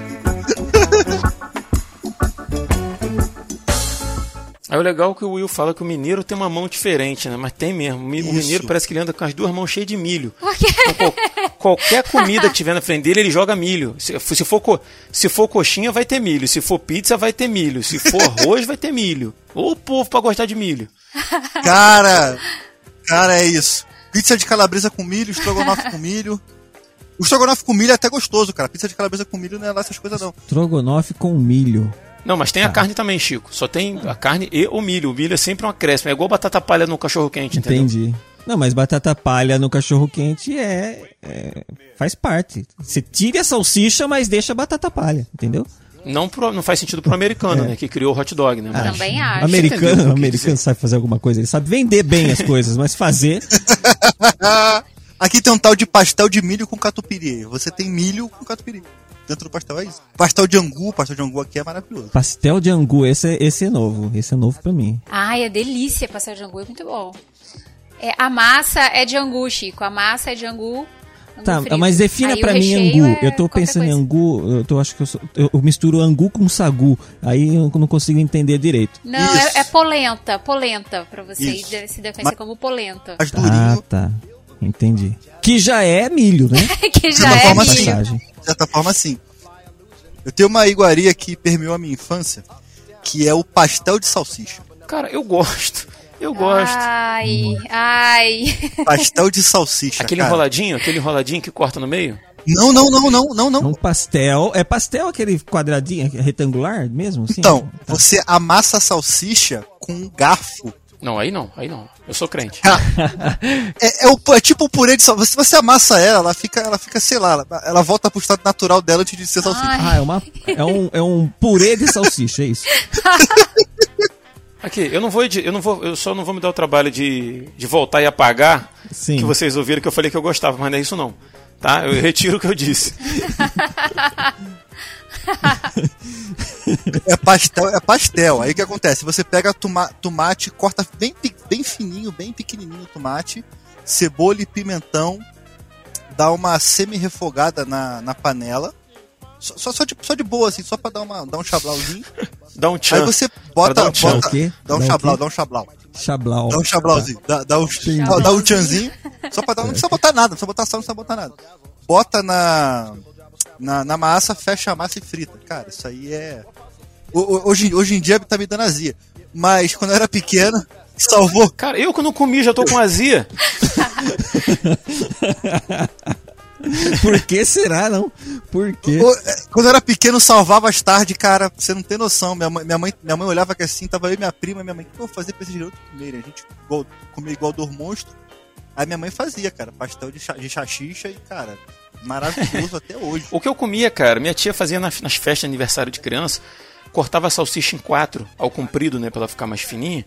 Aí o legal é que o Will fala que o mineiro tem uma mão diferente, né? Mas tem mesmo. O Isso. mineiro parece que ele anda com as duas mãos cheias de milho. Por quê? Então, qual- qualquer comida que tiver na frente dele, ele joga milho. Se, se for, co- se for coxinha, vai ter milho. Se for pizza, vai ter milho. Se for arroz, vai ter milho. Ô povo pra gostar de milho. Cara, cara, é isso. Pizza de calabresa com milho, estrogonofe com milho. O estrogonofe com milho é até gostoso, cara. Pizza de calabresa com milho não é lá essas coisas, não. Trogonofe com milho. Não, mas tem a carne também, Chico. Só tem a carne e o milho. O milho é sempre um acréscimo. É igual batata palha no cachorro quente, entendeu? Entendi. Não, mas batata palha no cachorro quente é, é- faz parte. Você tira a salsicha, mas deixa a batata palha, entendeu? Não, pro- não faz sentido pro americano, né? Que criou o hot dog, né? Mas- Também acho. Americano, americano sabe fazer alguma coisa. Ele sabe vender bem as coisas, mas fazer. Aqui tem um tal de pastel de milho com catupiry. Você tem milho com catupiry. Dentro do pastel é isso. Pastel de angu, pastel de angu aqui é maravilhoso. Pastel de angu, esse é, esse é novo. Esse é novo pra mim. Ai, é delícia pastel de angu, é muito bom. É, a massa é de angu, Chico. A massa é de angu. angu Tá, frito. mas defina Aí pra mim angu. é eu tô pensando em coisa. angu, eu tô, acho que eu, sou- eu- misturo angu com sagu. Aí eu não consigo entender direito. Não, é, é polenta, polenta pra você. Isso. Se deve conhecer Mas- como polenta. As Ah, durinho, tá. Entendi. Que já é milho, né? que já é forma milho. assim. Passagem. de certa forma, sim. Eu tenho uma iguaria que permeou a minha infância, que é o pastel de salsicha. Cara, eu gosto. Eu gosto. Ai, ai. Pastel de salsicha, aquele cara. enroladinho, aquele enroladinho que corta no meio? Não, não, não, não, não, É não. um pastel. É pastel aquele quadradinho, retangular mesmo? Assim? Então, você amassa a salsicha com um garfo. Não, aí não, aí não. Eu sou crente. É, é o- é tipo o purê de salsicha. Se você amassa ela, ela fica, ela fica, sei lá, ela, ela volta pro estado natural dela antes de ser salsicha. Ai. Ah, é, uma, é, um, é um purê de salsicha, é isso. Aqui, eu não vou, eu não vou, eu só não vou me dar o trabalho de, de voltar e apagar Sim. que vocês ouviram que eu falei que eu gostava, mas não é isso não. Tá? Eu retiro o que eu disse. É pastel, é pastel. Aí o que acontece? Você pega toma- tomate, corta bem, bem fininho, bem pequenininho o tomate, cebola e pimentão, dá uma semi-refogada na, na panela. Só, só, só de, só de boa, assim, só pra dar, uma, dar um chablauzinho. Dá um Aí tchan. você bota. Um bota O quê? dá um Dá chablau, dá um chablau. Chablau. Dá um chablauzinho. Dá, dá, um, dá, dá um tchanzinho. Só pra dar, não precisa botar nada, não precisa botar sal, não precisa botar nada. Bota na, na, na massa, fecha a massa e frita. Cara, isso aí é. o- Hoje, hoje em dia tá me dando azia. Mas quando eu era pequeno, salvou. Cara, eu que não comi já tô com azia. Por que será, não? Por quê? É, Quando eu era pequeno, salvava as tardes, cara. Você não tem noção. Minha mãe, minha mãe, minha mãe olhava que assim, tava eu e minha prima, minha mãe, o que eu vou fazer pra esses garotos comerem? A gente comia igual dor monstro. Aí minha mãe fazia, cara, pastel de, de chachicha e, cara, maravilhoso até hoje. O que eu comia, cara, minha tia fazia nas, nas festas de aniversário de criança, cortava a salsicha em quatro, ao comprido, né, pra ela ficar mais fininha,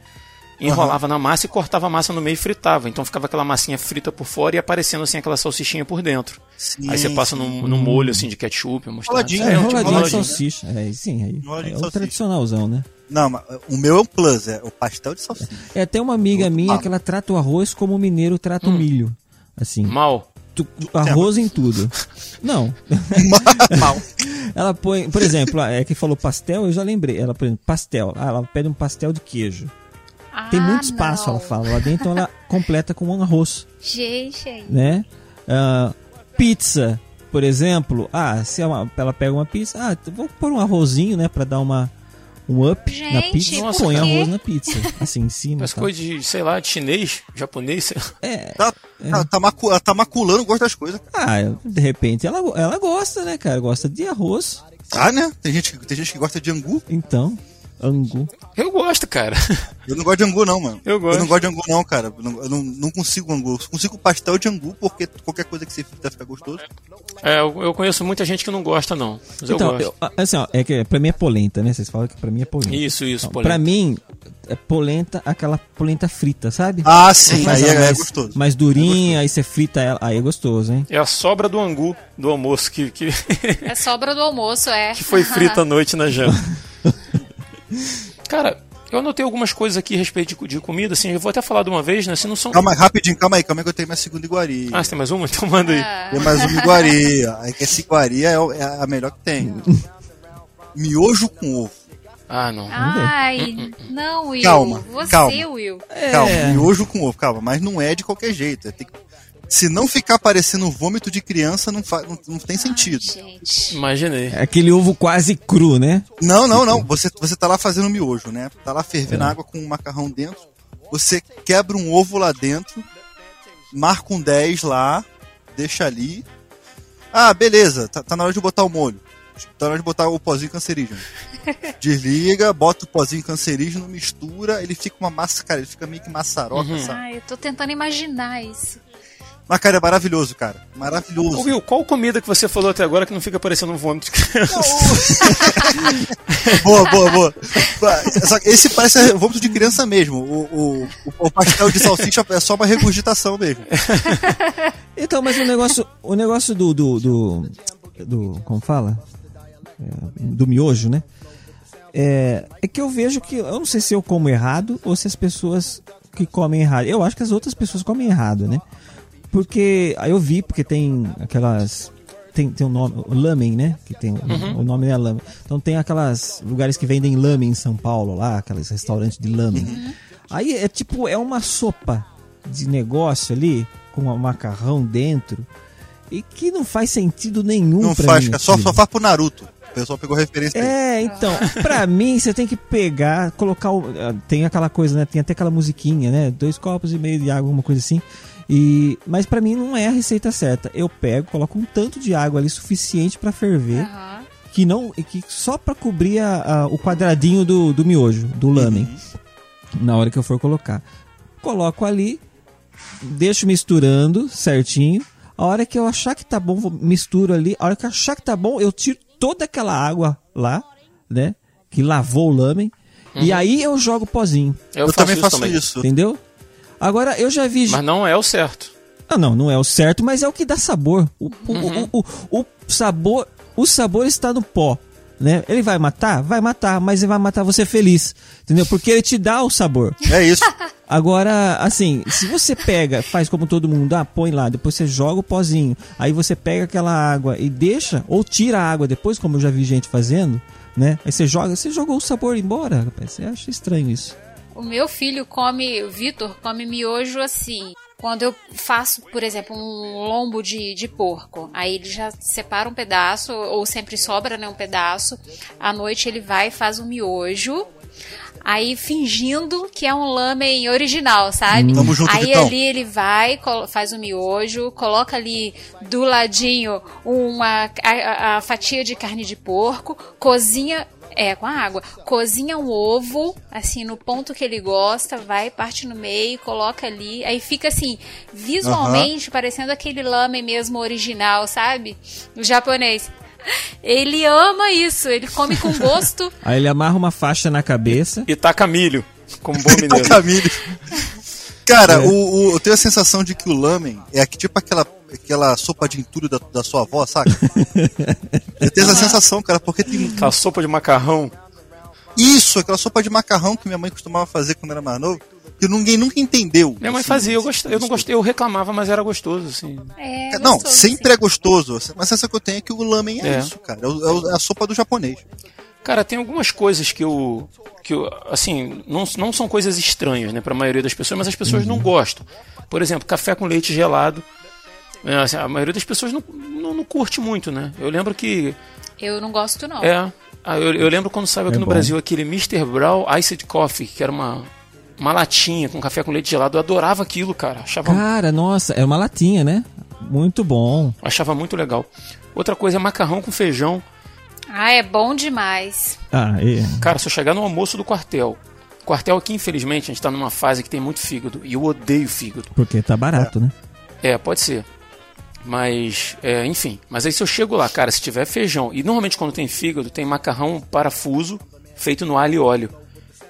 enrolava na massa e cortava a massa no meio e fritava. Então ficava aquela massinha frita por fora e aparecendo assim aquela salsichinha por dentro. Sim, Aí você passa num, num molho assim de ketchup, mostarda. Enroladinho, É, um tipo de enroladinho de salsicha. É, sim, aí. É de o tradicionalzão, né? Não, mas o meu é um plus, é o pastel de salsicha. É até uma amiga minha que ela trata o arroz como o mineiro trata Hum. o milho. Assim, Mal. Tu- arroz em tudo. Não. Mal. Ela põe, por exemplo, é que falou pastel, eu já lembrei. Ela, por exemplo, pastel. Ah, ela pede um pastel de queijo. Tem Ah, muito espaço, não. ela fala. Lá dentro ela completa com um arroz, Gente, né? Ah, pizza, por exemplo. Ah, se ela, ela pega uma pizza, ah, vou pôr um arrozinho, né, Pra dar uma um up na Gente, pizza. por põe arroz na pizza, assim em cima. As tá? coisas de, sei lá, de chinês, japonês, sei lá. É, Tá, tá, tá, macu- ela tá maculando o gosto das coisas. ah, de repente ela, ela gosta, né, cara? Gosta de arroz. Ah, né? Tem gente, tem gente que gosta de angu. Então, angu. Eu gosto, cara. Eu não gosto de angu, não, mano. Eu gosto. Eu não gosto de angu, não, cara. Eu não, eu não, não consigo angu. Eu consigo pastel de angu, porque qualquer coisa que você frita fica gostoso. É, eu, eu conheço muita gente que não gosta, não. Mas eu então, gosto. eu- assim, ó, é que pra mim é polenta, né? Vocês falam que pra mim é polenta. Isso, isso, Então, polenta. Pra mim, é polenta, aquela polenta frita, sabe? Ah, sim, Faz aí é, é mais, gostoso. mais durinha, aí você frita ela, aí é gostoso, hein? É a sobra do angu do almoço que, que, é sobra do almoço, é. que foi frita à noite na janta. Cara, eu anotei algumas coisas aqui a respeito de, de comida, assim, eu vou até falar de uma vez, né? Se não são. Calma aí, rapidinho, calma aí, calma aí que eu tenho minha segunda iguaria. Ah, você tem mais uma? Então manda aí. Ah, Tem mais uma iguaria. Aí que essa iguaria é, é a melhor que tem. Miojo com ovo. Ah, não. Ai, não, Will. Calma, Você, calma. Will. Calma, É. miojo com ovo, calma. Mas não é de qualquer jeito. é tem que- Se não ficar parecendo vômito de criança, não, fa... não, não tem sentido. Gente. Imaginei. É aquele ovo quase cru, né? Não, não, não. Você, você tá lá fazendo miojo, né? Tá lá fervendo água com um macarrão dentro. Você quebra um ovo lá dentro, marca um 10 lá, deixa ali. Ah, beleza, tá, tá na hora de botar o molho. Tá na hora de botar o pozinho cancerígeno. Desliga, bota o pozinho cancerígeno, mistura, ele fica uma massa, cara, ele fica meio que maçaroca, sabe? Ai, eu tô tentando imaginar isso. Mas, cara, é maravilhoso, cara. Maravilhoso. Ô, Will, qual comida que você falou até agora que não fica parecendo um vômito de criança? boa, boa, boa. Só que esse parece vômito de criança mesmo. O, o, o pastel de salsicha é só uma regurgitação mesmo. Então, mas o negócio, o negócio do, do, do, do- como fala? É, do miojo, né? É, é que eu vejo que, eu não sei se eu como errado ou se as pessoas que comem errado. Eu acho que as outras pessoas comem errado, né? Porque, aí eu vi, porque tem aquelas, tem, tem um nome, o lamen, né? Que tem, o nome é lamen. Então tem aquelas lugares que vendem lamen em São Paulo lá, aqueles restaurantes de lamen. Aí é tipo, é uma sopa de negócio ali, com um macarrão dentro, e que não faz sentido nenhum Não pra faz, mim. Só, só faz pro Naruto. O pessoal pegou referência aí. É, então, pra mim, você tem que pegar, colocar. o- ah, Tem aquela coisa, né? Tem até aquela musiquinha, né? Dois copos e meio de água, alguma coisa assim. E, mas pra mim não é a receita certa. Eu pego, coloco um tanto de água ali suficiente pra ferver, Aham. que não, que só pra cobrir a- a- o quadradinho do, do miojo, do lamen, na hora que eu for colocar. Coloco ali, deixo misturando certinho. A hora que eu achar que tá bom, misturo ali. A hora que eu achar que tá bom, eu tiro toda aquela água lá, né? Que lavou o lamen. E aí eu jogo o pozinho, Eu, Eu, faço também isso faço também. isso. entendeu? Agora eu já vi. Mas não é o certo. Ah, não, não é o certo, mas é o que dá sabor. O, o, Uhum. o, o, o sabor, o sabor está no pó, né? Ele vai matar, vai matar, mas ele vai matar você feliz, entendeu? Porque ele te dá o sabor. É isso. Agora, assim, se você pega, faz como todo mundo, ah, põe lá, depois você joga o pozinho, aí você pega aquela água e deixa, ou tira a água depois, como eu já vi gente fazendo, né? Aí você joga, você jogou o sabor embora, rapaz. Você acha estranho isso. O meu filho come, o Vitor come miojo assim. Quando eu faço, por exemplo, um lombo de, de porco, aí ele já separa um pedaço, ou sempre sobra né, um pedaço. À noite ele vai e faz um miojo. Aí fingindo que é um lamen original, sabe? Tamo junto, aí Vitão. ali ele vai, faz o miojo, coloca ali do ladinho uma a- a fatia de carne de porco, cozinha é, com a água. Cozinha um ovo, assim, no ponto que ele gosta, vai, parte no meio, coloca ali. Aí fica assim, visualmente parecendo aquele lamen mesmo original, sabe? O japonês. Ele ama isso, ele come com gosto. Aí ele amarra uma faixa na cabeça. E taca milho, como bom mineiro. Camille. Cara, É. o, o- eu tenho a sensação de que o lamen é tipo aquela, aquela sopa de entulho da, da sua avó, saca? eu tenho essa sensação, cara, porque tem Aquela sopa de macarrão. isso, aquela sopa de macarrão que minha mãe costumava fazer quando era mais novo, que ninguém nunca entendeu. Minha mãe assim. fazia, eu, gostei, eu não gostei, eu reclamava, mas era gostoso, assim. É, Não, gostoso, sempre sim. é gostoso. Mas a sensação que eu tenho é que o lamen é, É. isso, cara. É, é é a sopa do japonês. Cara, tem algumas coisas que eu. que eu, assim, não, não são coisas estranhas, né, pra maioria das pessoas, mas as pessoas não gostam. Por exemplo, café com leite gelado. É, assim, a maioria das pessoas não, não, não curte muito, né? Eu lembro que. Eu não gosto, não. É. ah, Eu, eu lembro quando saiu aqui É no bom. Brasil aquele Mr. Brown Iced Coffee, que era uma, uma latinha com café com leite gelado. Eu adorava aquilo, cara. Achava, Cara, nossa, é uma latinha, né? Muito bom. achava muito legal. Outra coisa é macarrão com feijão. Ah, é bom demais. Ah, é. Cara, se eu chegar no almoço do quartel. Quartel aqui, infelizmente, a gente tá numa fase que tem muito fígado. E eu odeio fígado. Porque tá barato, né? É, pode ser. Mas, é, enfim. Mas aí se eu chego lá, cara, se tiver feijão. E normalmente quando tem fígado, tem macarrão parafuso feito no alho e óleo.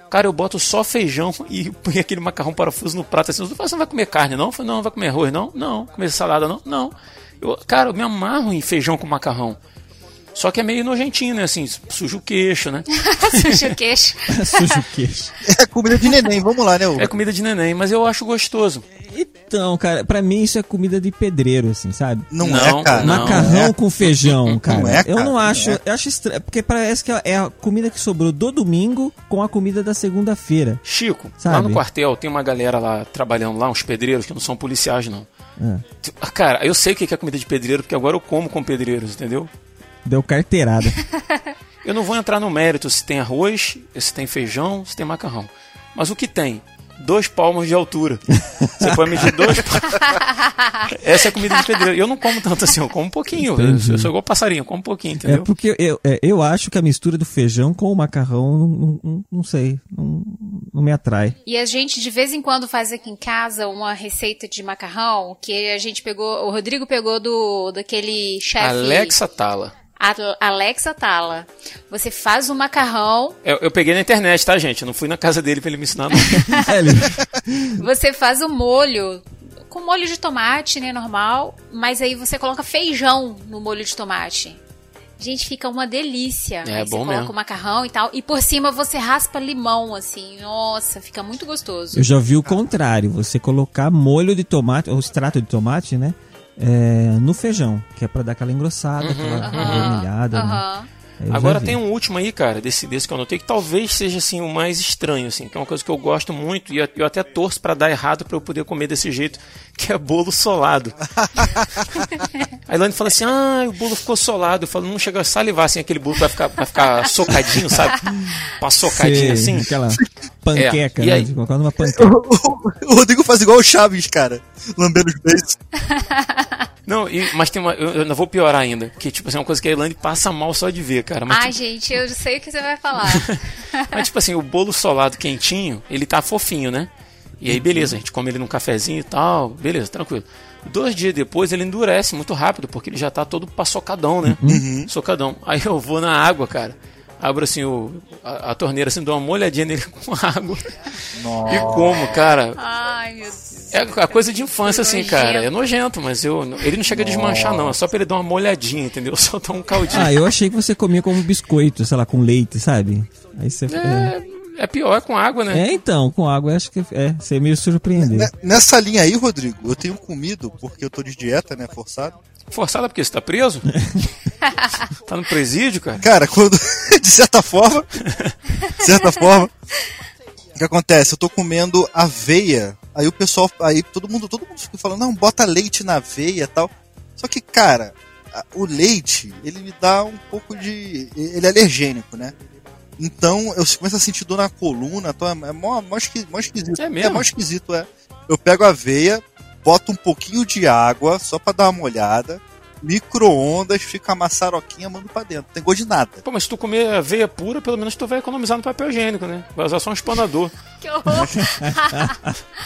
Cara, eu boto só feijão e põe aquele macarrão parafuso no prato assim. Você não vai comer carne, não? Eu falo, Não, vai comer arroz, não? Não. Comer salada, não? Não. Eu, cara, eu me amarro em feijão com macarrão. Só que é meio nojentinho, né? Assim, suja o queixo, né? Suja o queixo. Sujo o queixo. É comida de neném, vamos lá, né? ô? É comida de neném, mas eu acho gostoso. Então, cara, pra mim isso é comida de pedreiro, assim, sabe? Não, Não, é, cara. não. Macarrão é. com feijão, cara. Não é, cara, Eu não não acho, é. eu acho estranho, porque parece que é a comida que sobrou do domingo com a comida da segunda-feira. Chico, lá Sabe? no quartel tem uma galera lá trabalhando lá, uns pedreiros que não são policiais, não. É. Cara, eu sei o que é comida de pedreiro, porque agora eu como com pedreiros, entendeu? Deu carteirada. Eu não vou entrar no mérito se tem arroz, se tem feijão, se tem macarrão. Mas o que tem? Dois palmos de altura. Você pode medir dois palmos. Essa é a comida de pedreiro. Eu não como tanto assim, eu como um pouquinho. Eu, Entendi. eu sou igual passarinho, eu como um pouquinho, É entendeu? porque eu, é, eu acho que a mistura do feijão com o macarrão, não, não, não- não sei, não, não me atrai. E a gente de vez em quando faz aqui em casa uma receita de macarrão que a gente pegou, o Rodrigo pegou do daquele chefe Alexa Tala. Alexa Tala. Você faz o macarrão, Eu, eu peguei na internet, tá, gente? Eu não fui na casa dele pra ele me ensinar, não. É, você faz o molho com molho de tomate, né, normal, mas aí você coloca feijão no molho de tomate. Gente, fica uma delícia. É Aí você bom coloca mesmo. o macarrão e tal, e por cima você raspa limão assim. Nossa, fica muito gostoso. eu já vi o contrário, você colocar molho de tomate, ou extrato de tomate, né? É, no feijão, que é pra dar aquela engrossada, aquela Aham, vermelhada. né? Eu Agora tem um último aí, cara, desse, desse que eu anotei, que talvez seja assim o mais estranho, assim, que é uma coisa que eu gosto muito e eu, eu até torço pra dar errado pra eu poder comer desse jeito, que é bolo solado. a Ilane fala assim: ah, o bolo ficou solado. Eu falo, não chega a salivar assim, aquele bolo vai ficar, vai ficar socadinho, sabe? Passocadinho Sei, assim. Aquela panqueca, É, e né? aí? Numa panqueca. O Rodrigo faz igual o Chaves, cara. Lambendo os beijos. Não, e- mas tem uma. Eu, eu não vou piorar ainda. Porque, tipo assim, é uma coisa que a Ilane passa mal só de ver, cara. Mas, Ai, tipo, gente, eu sei o que você vai falar. mas, tipo assim, o bolo solado quentinho, ele tá fofinho, né? E aí, beleza, a gente come ele num cafezinho e tal, beleza, tranquilo. Dois dias depois ele endurece muito rápido, porque ele já tá todo paçocadão, né? Socadão. Aí eu vou na água, cara. Abro assim o, a, a torneira, assim, dou uma molhadinha nele com água. E como, cara. Ai, meu Deus. É a coisa de infância, assim, Nojento. cara. É nojento, mas eu, ele não chega a desmanchar, não. É só pra ele dar uma molhadinha, entendeu? Só dar um caldinho. Ah, eu achei que você comia como biscoito, sei lá, com leite, sabe? Aí você. É, É, pior, é com água, né? É, então, com água eu acho que é, você é meio surpreender. Ne- Nessa linha aí, Rodrigo, eu tenho comido, porque eu tô de dieta, né, forçado. Forçada porque você tá preso? tá no presídio, cara? Cara, quando. de certa forma. De certa forma. O que acontece? Eu tô comendo aveia. Aí o pessoal. Aí todo mundo, todo mundo fica falando, não, bota leite na aveia e tal. Só que, cara, o leite, ele me dá um pouco de. Ele é alergênico, né? Então eu começo a sentir dor na coluna, então é mó, mó, esqui- mó esquisito. É mesmo? mó esquisito, é. Eu pego a aveia, boto um pouquinho de água, só pra dar uma olhada, micro-ondas, fica a maçaroquinha, mando pra dentro. Não tem gosto de nada. Pô, mas se tu comer aveia pura, pelo menos tu vai economizar no papel higiênico, né? Vai usar só um espanador. Que horror.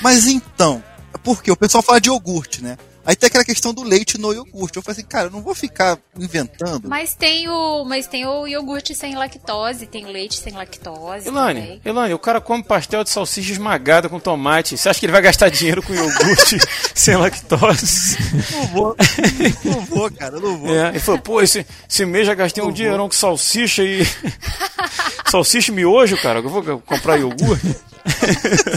Mas então, porque o pessoal fala de iogurte, né? Aí tem aquela questão do leite no iogurte. Eu falei assim, cara, eu não vou ficar inventando. Mas tem o, mas tem o iogurte sem lactose, tem o leite sem lactose. Elane, também. Elane, o cara come pastel de salsicha esmagada com tomate. Você acha que ele vai gastar dinheiro com iogurte sem lactose? Não vou, não vou, cara, não vou. É, ele falou, pô, esse, esse mês já gastei um dinheirão com salsicha e. salsicha e miojo, cara. Eu vou comprar iogurte.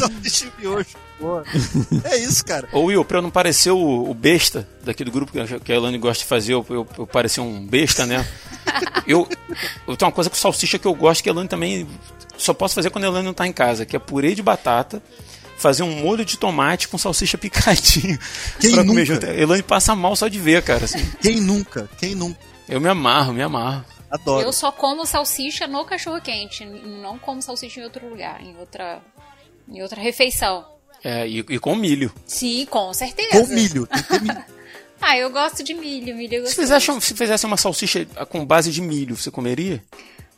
É isso, cara. Ô Will, pra eu não parecer o, o besta daqui do grupo que a- Elane gosta de fazer, eu, eu, eu parecer um besta, né? Eu, eu tenho uma coisa com salsicha que eu gosto, que a Elane também só posso fazer quando a Elane não tá em casa, que é purê de batata, fazer um molho de tomate com salsicha picadinho. Quem pra comer nunca? A Elane passa mal só de ver, cara. assim. Quem nunca? Quem nunca? Eu me amarro, me amarro. Adoro. Eu só como salsicha no cachorro quente, não como salsicha em outro lugar, em outra, em outra refeição. É, e, e com milho. Sim, com certeza. Com milho. Ah, eu gosto de milho, milho eu Se fizesse, se fizesse uma salsicha com base de milho, você comeria?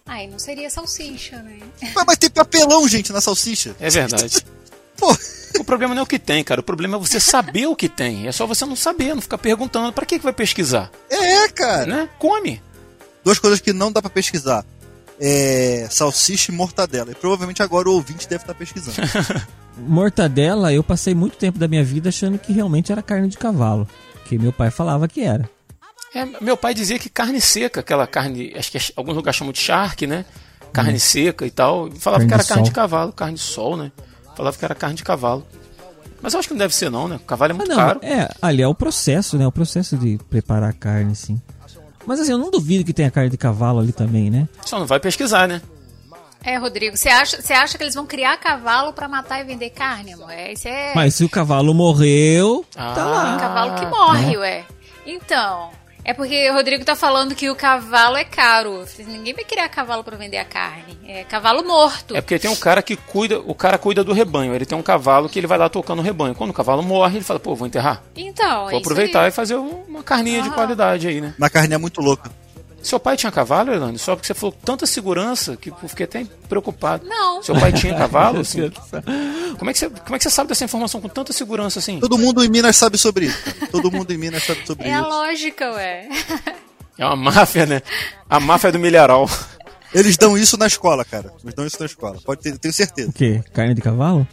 Ai, não seria salsicha, né? Mas, mas tem papelão, gente, na salsicha. É verdade. Pô, O problema não é o que tem, cara. O problema é você saber o que tem. É só você não saber, não ficar perguntando. Pra que, que vai pesquisar? é, cara. Né? Come. Duas coisas que não dá pra pesquisar. É salsicha e mortadela. E provavelmente agora o ouvinte deve estar pesquisando. Mortadela, eu passei muito tempo da minha vida achando que realmente era carne de cavalo. Que meu pai falava que era. É, meu pai dizia que carne seca, aquela carne, acho que é- alguns lugares chamam de charque, né? Carne seca e tal. Falava Hum. Carne que era de carne de cavalo, carne de sol, né? Falava que era carne de cavalo. Mas eu acho que não deve ser não, né? O cavalo é Ah, muito não, caro. é, ali é o processo, né? O processo de preparar a carne, sim. Mas assim, eu não duvido que tenha carne de cavalo ali também, né? Só não vai pesquisar, né? É, Rodrigo, você acha, você acha que eles vão criar cavalo pra matar e vender carne, amor? É, Isso é Mas se o cavalo morreu, tá Ah. lá. cavalo que morre, ué. Então, é porque o Rodrigo tá falando que o cavalo é caro. Ninguém vai criar cavalo pra vender a carne. É cavalo morto. É porque tem um cara que cuida, o cara cuida do rebanho. Ele tem um cavalo que ele vai lá tocando o rebanho. Quando o cavalo morre, ele fala, pô, vou enterrar. Então, é Vou isso aproveitar aí. e fazer uma carninha de Aham. qualidade aí, né? Mas a carne é muito louca. Seu pai tinha cavalo, Elane? Só porque você falou com tanta segurança que eu fiquei até preocupado. Não. Seu pai tinha cavalo? Assim? Como, é que você, como é que você sabe dessa informação com tanta segurança assim? Todo mundo em Minas sabe sobre isso. Todo mundo em Minas sabe sobre É a isso. lógica, ué. É uma máfia, né? A máfia do milharal. Eles dão isso na escola, cara. Eles dão isso na escola. Pode ter, tenho certeza. O quê? Carne de cavalo?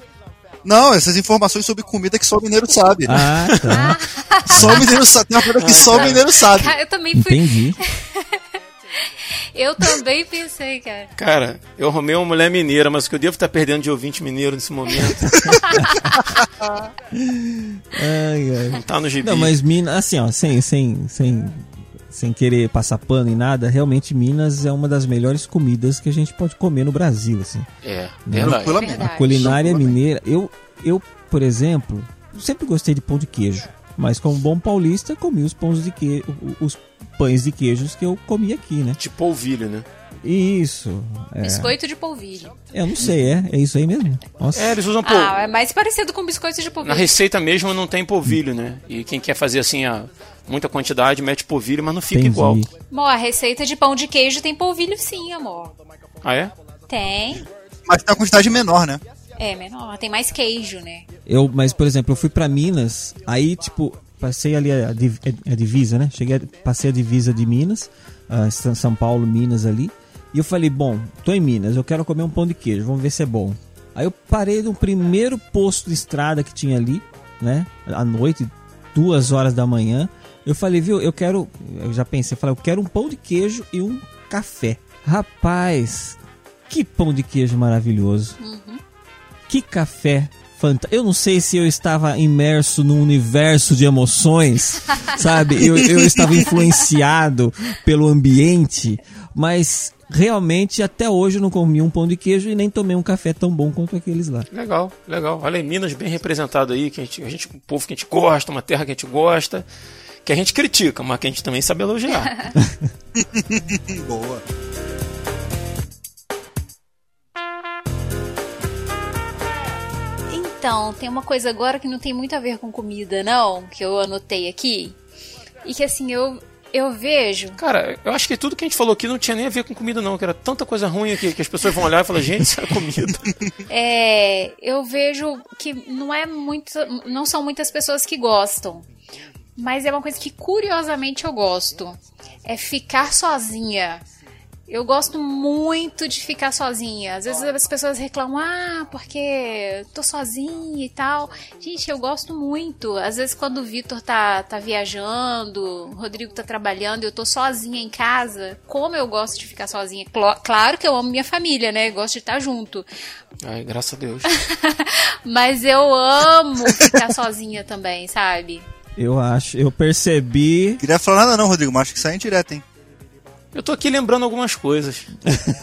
Não, essas informações sobre comida que só o mineiro sabe. Ah, tá. Só o mineiro sabe. Tem uma coisa que só o mineiro sabe. Cara, Eu também fui. Entendi. Eu também pensei, cara. Cara, eu arrumei uma mulher mineira, mas o que eu devo estar perdendo de ouvinte mineiro nesse momento Ai, ai. não tá no gibi. Não, mas Minas, assim, ó, sem, sem, sem, sem querer passar pano em nada, realmente Minas é uma das melhores comidas que a gente pode comer no Brasil, assim. É, verdade. Tranquilamente. Verdade. A culinária mineira, eu, eu, por exemplo, sempre gostei de pão de queijo, mas como bom paulista, comi os pães de queijo, os pães de queijos que eu comi aqui, né? De polvilho, né? Isso. É. Biscoito de polvilho. Eu não sei, é, é isso aí mesmo? Nossa. É, eles usam pô. Ah, é mais parecido com biscoito de Na polvilho. receita mesmo não tem polvilho, né? E quem quer fazer assim a muita quantidade mete polvilho, mas não fica Entendi. igual. Amor, a receita de pão de queijo tem polvilho sim, amor. Ah, é? Tem. Mas tem uma quantidade menor, né? É, menor. Tem mais queijo, né? Eu, mas, por exemplo, eu fui pra Minas, aí, tipo, passei ali a, a divisa, né? Cheguei, a- passei a divisa de Minas, ah, São Paulo, Minas ali. E eu falei, bom, tô em Minas, eu quero comer um pão de queijo, vamos ver se é bom. Aí eu parei no primeiro posto de estrada que tinha ali, né? À noite, duas horas da manhã. Eu falei, viu, eu quero. Eu já pensei, eu falei, eu quero um pão de queijo e um café. Rapaz, que pão de queijo maravilhoso. Que café fantástico. Eu não sei se eu estava imerso num universo de emoções, sabe? Eu, eu estava influenciado pelo ambiente, mas realmente até hoje eu não comi um pão de queijo e nem tomei um café tão bom quanto aqueles lá. Legal, legal. Olha aí, Minas bem representado aí, que a gente, a gente, um povo que a gente gosta, uma terra que a gente gosta, que a gente critica, mas que a gente também sabe elogiar. Boa. Então, tem uma coisa agora que não tem muito a ver com comida, não, que eu anotei aqui. E que assim, eu, eu vejo. Cara, eu acho que tudo que a gente falou aqui não tinha nem a ver com comida, não, que era tanta coisa ruim aqui que as pessoas vão olhar e falar, gente, isso é comida. É, eu vejo que não é muito, não são muitas pessoas que gostam, mas é uma coisa que curiosamente eu gosto. É ficar sozinha. Eu gosto muito de ficar sozinha. Às vezes as pessoas reclamam, ah, porque tô sozinha e tal. Gente, eu gosto muito. Às vezes quando o Vitor tá, tá viajando, o Rodrigo tá trabalhando, eu tô sozinha em casa. Como eu gosto de ficar sozinha. Claro que eu amo minha família, né? Gosto de estar junto. Ai, graças a Deus. Mas eu amo ficar sozinha também, sabe? Eu acho, eu percebi. Queria falar nada não, Rodrigo, mas acho que sai em direto, hein? Eu tô aqui lembrando algumas coisas.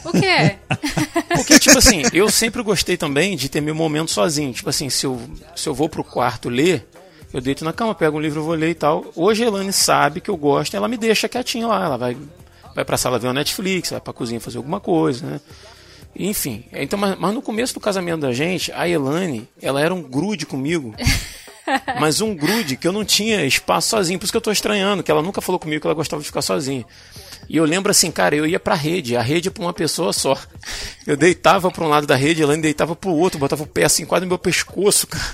O quê? Porque, tipo assim, eu sempre gostei também de ter meu momento sozinho. Tipo assim, se eu, se eu vou pro quarto ler, eu deito na cama, pego um livro, vou ler e tal. Hoje a Elane sabe que eu gosto, ela me deixa quietinha lá. Ela vai, vai pra sala ver uma Netflix, vai pra cozinha fazer alguma coisa, né? Enfim, então, mas, mas no começo do casamento da gente, a Elane, ela era um grude comigo. Mas um grude que eu não tinha espaço sozinho, por isso que eu tô estranhando, que ela nunca falou comigo que ela gostava de ficar sozinha. E eu lembro assim, cara, eu ia pra rede, a rede é pra uma pessoa só. Eu deitava pra um lado da rede, ela deitava pro outro, botava o pé assim, quase no meu pescoço, cara.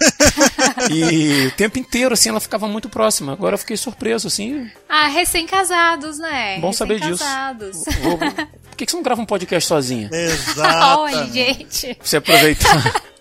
E o tempo inteiro, assim, ela ficava muito próxima. Agora eu fiquei surpreso, assim. Ah, recém-casados, né? Bom saber disso. Recém-casados. Vou- Por que, que você não grava um podcast sozinha? Exato. Olha, gente. Pra você aproveitar.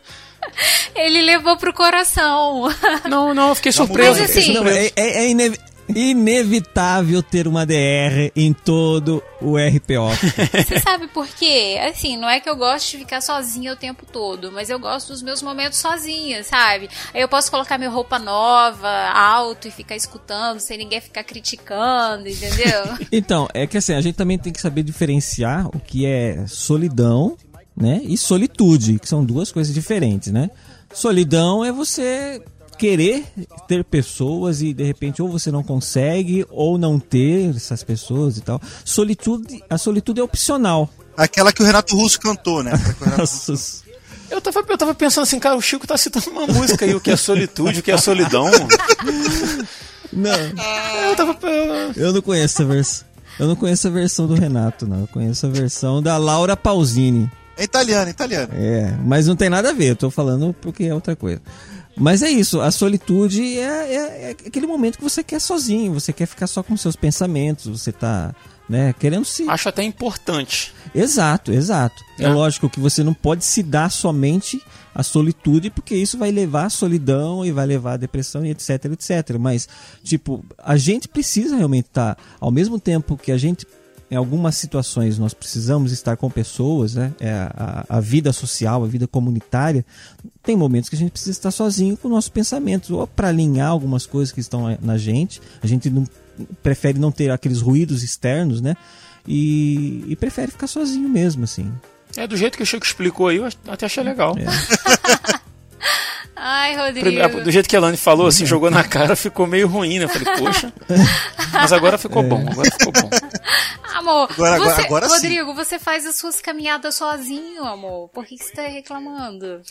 Ele levou pro coração. Não, não, eu fiquei surpreso. Mas assim- Não, é, é- é ine- inevitável ter uma DR em todo o RPO. Você sabe por quê? Assim, não é que eu gosto de ficar sozinha o tempo todo, mas eu gosto dos meus momentos sozinha, sabe? Aí eu posso colocar minha roupa nova, alto e ficar escutando, sem ninguém ficar criticando, entendeu? Então, é que assim, a gente também tem que saber diferenciar o que é solidão, né? E solitude, que são duas coisas diferentes, né? Solidão é você querer ter pessoas e de repente ou você não consegue ou não ter essas pessoas e tal. Solitude, a solitude é opcional. Aquela que o Renato Russo cantou, né? Eu tava, eu tava pensando assim, cara, o Chico tá citando uma música aí, o que é solitude, o que é solidão. não, Eu tava. eu- eu não conheço essa versão. Eu não conheço a versão do Renato, não. Eu conheço a versão da Laura Pausini. É italiano, é italiano. É, mas não tem nada a ver, eu tô falando porque é outra coisa. Mas é isso, a solitude é, é- é aquele momento que você quer sozinho, você quer ficar só com seus pensamentos, você tá, né, querendo se. Acho até importante. Exato, exato. É. É. lógico que você não pode se dar somente a solitude, porque isso vai levar à solidão e vai levar à depressão e etc, etc. Mas, tipo, a gente precisa realmente estar, ao mesmo tempo que a gente, em algumas situações, nós precisamos estar com pessoas, né? É, a, a vida social, a vida comunitária, tem momentos que a gente precisa estar sozinho com nossos pensamentos, ou para alinhar algumas coisas que estão na gente. A gente não prefere não ter aqueles ruídos externos, né? E, e prefere ficar sozinho mesmo, assim. É, do jeito que o Chico explicou aí, eu até achei legal. Ai, Rodrigo. Do jeito que a Lani falou, assim, jogou na cara, ficou meio ruim, né? Eu falei, poxa. Mas agora ficou bom, agora ficou bom. Amor, Agora- agora- você- agora sim. Rodrigo, você faz as suas caminhadas sozinho, amor. Por que, que você tá reclamando?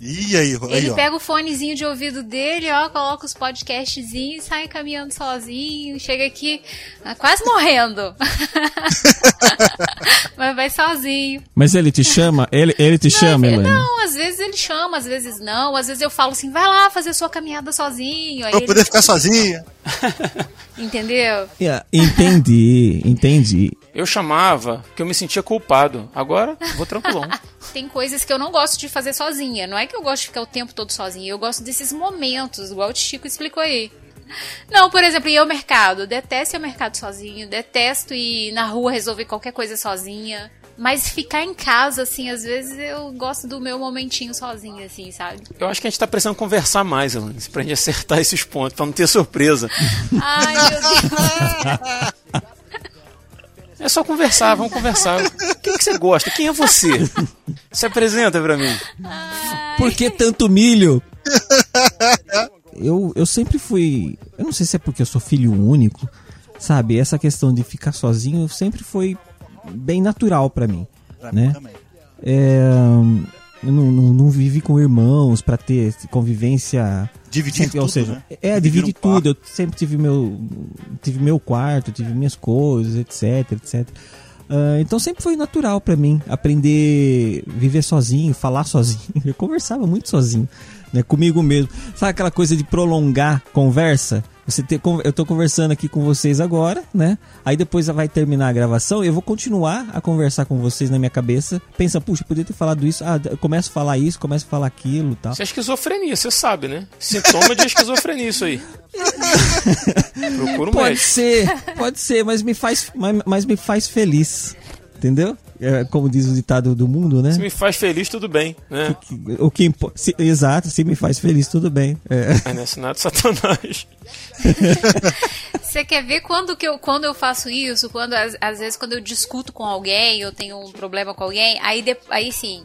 Ih, aí, aí, Ele ó. pega o fonezinho de ouvido dele, ó, coloca os podcastzinhos, sai caminhando sozinho, chega aqui ah, quase morrendo. Mas vai sozinho. Mas ele te chama? Ele, ele te chama, Não, Elaine? Não, às vezes ele chama, às vezes não. Às vezes eu falo assim, vai lá fazer sua caminhada sozinho. Aí Pra ele, poder ficar sozinha. entendeu? Yeah, entendi, entendi. Eu chamava porque eu me sentia culpado. Agora, vou tranquilão. Tem coisas que eu não gosto de fazer sozinha. Não é que eu gosto de ficar o tempo todo sozinha. Eu gosto desses momentos, igual o Chico explicou aí. Não, por exemplo, ir ao mercado. Detesto ir ao mercado sozinho. Detesto ir na rua resolver qualquer coisa sozinha. Mas ficar em casa, assim, às vezes eu gosto do meu momentinho sozinha, assim, sabe? Eu acho que a gente tá precisando conversar mais, Elane, pra gente acertar esses pontos, pra não ter surpresa. Ai, meu Deus. É só conversar, vamos conversar. O que, que você gosta? Quem é você? Se apresenta pra mim. Por que tanto milho? Eu, eu sempre fui. Eu não sei se é porque eu sou filho único, sabe? Essa questão de ficar sozinho sempre foi bem natural pra mim, Pra mim né? também. É, eu não, não, não vivi com irmãos pra ter convivência. Dividir sempre, ou tudo, seja, né? é, Dividir um quarto. tudo. Eu sempre tive meu, tive meu quarto, tive minhas coisas, etc, etc. Ah, então sempre foi natural pra mim aprender viver sozinho, falar sozinho. Eu conversava muito sozinho, né, comigo mesmo. Sabe aquela coisa de prolongar conversa? Você ter, eu tô conversando aqui com vocês agora, né? Aí depois vai terminar a gravação, eu vou continuar a conversar com vocês na minha cabeça. Pensa, puxa, podia ter falado isso. Ah, eu começo a falar isso, começo a falar aquilo, tal. Isso é esquizofrenia, você sabe, né? Sintoma de esquizofrenia isso aí. Procura um Pode médico. ser, pode ser, mas me faz, mas, mas me faz feliz. Entendeu? É, como diz o ditado do mundo, né? Se me faz feliz, tudo bem, né? O que impo- se- exato, se me faz feliz, tudo bem. É. Mas não é sinal de satanás. Você quer ver quando, que eu, quando eu faço isso? Quando às, às vezes quando eu discuto com alguém, eu tenho um problema com alguém, aí, de- aí sim.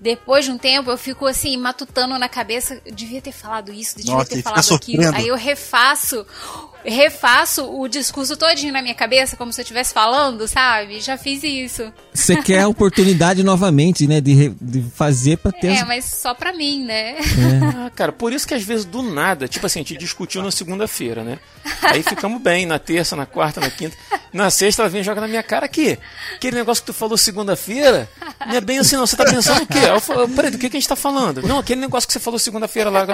Depois de um tempo, eu fico assim, matutando na cabeça, eu devia ter falado isso, devia Nossa, ter falado aquilo. sofrendo. Aí eu refaço, refaço o discurso todinho na minha cabeça, como se eu estivesse falando, sabe? Já fiz isso. Você quer a oportunidade novamente, né? De, re- de fazer pra ter. É, as- mas só pra mim, né? Ah, cara, por isso que às vezes do nada, tipo assim, a gente discutiu na segunda-feira, né? Aí ficamos bem, na terça, na quarta, na quinta. Na sexta ela vem e joga na minha cara aqui. Aquele negócio que tu falou segunda-feira, não é bem assim não. Você tá pensando o quê? Aí Eu falo, peraí, do que, que a gente tá falando? Não, aquele negócio que você falou segunda-feira lá.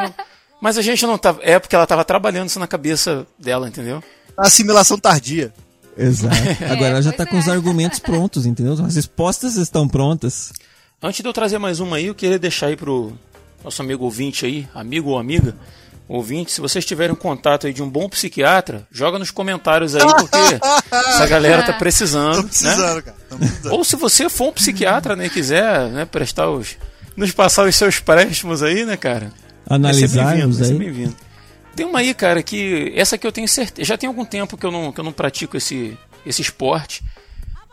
Mas a gente não tava. É porque ela tava trabalhando isso na cabeça dela, entendeu? Assimilação tardia. Exato. Agora ela já tá pois com os é. argumentos prontos, entendeu? As respostas estão prontas. Antes de eu trazer mais uma aí, eu queria deixar aí pro nosso amigo ouvinte aí, amigo ou amiga, ouvinte, se vocês tiverem um contato aí de um bom psiquiatra, joga nos comentários aí, porque essa galera tá precisando, Tô né? precisando, cara. Tô precisando. Ou se você for um psiquiatra, né, e quiser, né, prestar os nos passar os seus préstimos aí, né, cara? Analisarmos vai ser aí. bem-vindo. Tem uma aí, cara, que essa que eu tenho certeza, já tem algum tempo que eu não, que eu não pratico esse esse esporte.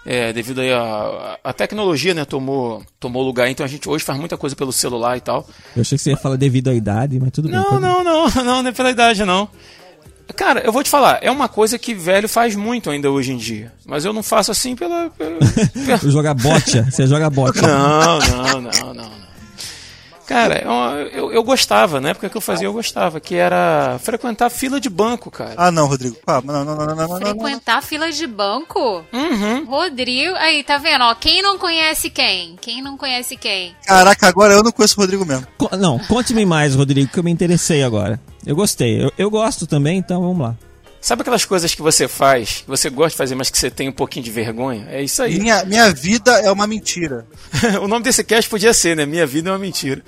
É, devido aí a, a tecnologia, né, tomou, tomou lugar, então a gente hoje faz muita coisa pelo celular e tal. Eu achei que você ia falar devido à idade, mas tudo bem. Não, pode- não, não, não, não é pela idade, não. Cara, eu vou te falar, é uma coisa que velho faz muito ainda hoje em dia. Mas eu não faço assim pela. pela- jogar bocha, você joga bocha. Não, não, não, não, não. Cara, eu, eu, eu gostava, na época que eu fazia, eu gostava, que era frequentar fila de banco, cara. Ah, não, Rodrigo. Ah, não, não, não, não, não, não, não. Frequentar fila de banco? Uhum. Rodrigo, aí, tá vendo? Ó, quem não conhece quem? Quem não conhece quem? Caraca, agora eu não conheço o Rodrigo mesmo. Co- Não, conte-me mais, Rodrigo, que eu me interessei agora. Eu gostei. Eu, eu gosto também, então vamos lá. Sabe aquelas coisas que você faz, que você gosta de fazer, mas que você tem um pouquinho de vergonha? É isso aí. Minha, minha vida é uma mentira. o nome desse cast podia ser, né? Minha vida é uma mentira.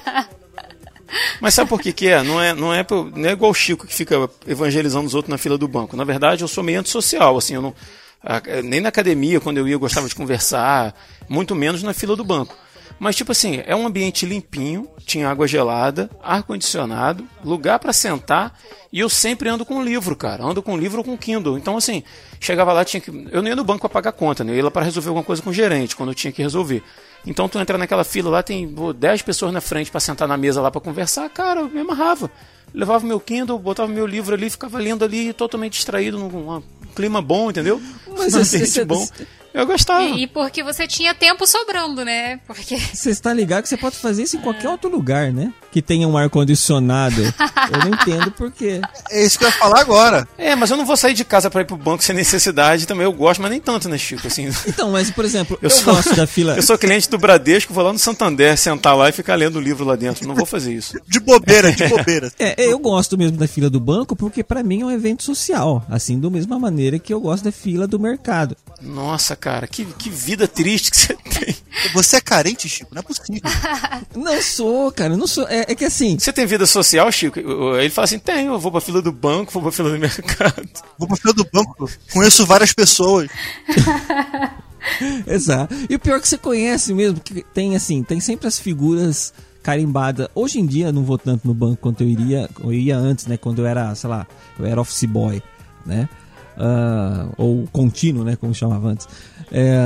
Mas sabe por que, que é? Não é, não, é não é igual o Chico que fica evangelizando os outros na fila do banco. Na verdade, eu sou meio antissocial, assim, eu não. Nem na academia, quando eu ia, eu gostava de conversar, muito menos na fila do banco. Mas, tipo assim, é um ambiente limpinho, tinha água gelada, ar-condicionado, lugar para sentar, e eu sempre ando com um livro, cara. Ando com um livro ou com Kindle. Então, assim, chegava lá, tinha que. Eu não ia no banco pra pagar conta, né? Eu ia lá pra resolver alguma coisa com o gerente, quando eu tinha que resolver. Então, tu entra naquela fila lá, tem 10 pessoas na frente para sentar na mesa lá para conversar, cara, eu me amarrava. Levava meu Kindle, botava meu livro ali, ficava lendo ali, totalmente distraído, num clima bom, entendeu? Mas um ambiente esse- bom. Eu gostava. E, e porque você tinha tempo sobrando, né? Porque Você está ligado que você pode fazer isso em qualquer outro lugar, né? Que tenha um ar-condicionado. Eu não entendo por quê. É isso que eu ia falar agora. É, mas eu não vou sair de casa para ir pro banco sem necessidade também. Eu gosto, mas nem tanto, né, Chico? Assim, Então, mas, por exemplo, eu, Eu sou- gosto da fila. eu sou cliente do Bradesco, vou lá no Santander sentar lá e ficar lendo o livro lá dentro. Não vou fazer isso. De bobeira, de bobeira. É, eu gosto mesmo da fila do banco porque pra mim é um evento social, assim, da mesma maneira que eu gosto da fila do mercado. Nossa, cara, que, que vida triste que você tem. Você é carente, Chico? Não é possível. Não sou, cara, não sou. É, é que assim, Você tem vida social, Chico? Ele fala assim: tenho, eu vou pra fila do banco, vou pra fila do mercado. Vou pra fila do banco, conheço várias pessoas. Exato. E o pior é que você conhece mesmo, que tem assim, tem sempre as figuras carimbadas. Hoje em dia eu não vou tanto no banco quanto eu iria, eu ia antes, né, quando eu era, sei lá, eu era office boy, né? Ah, ou contínuo, né, como chamava antes. É,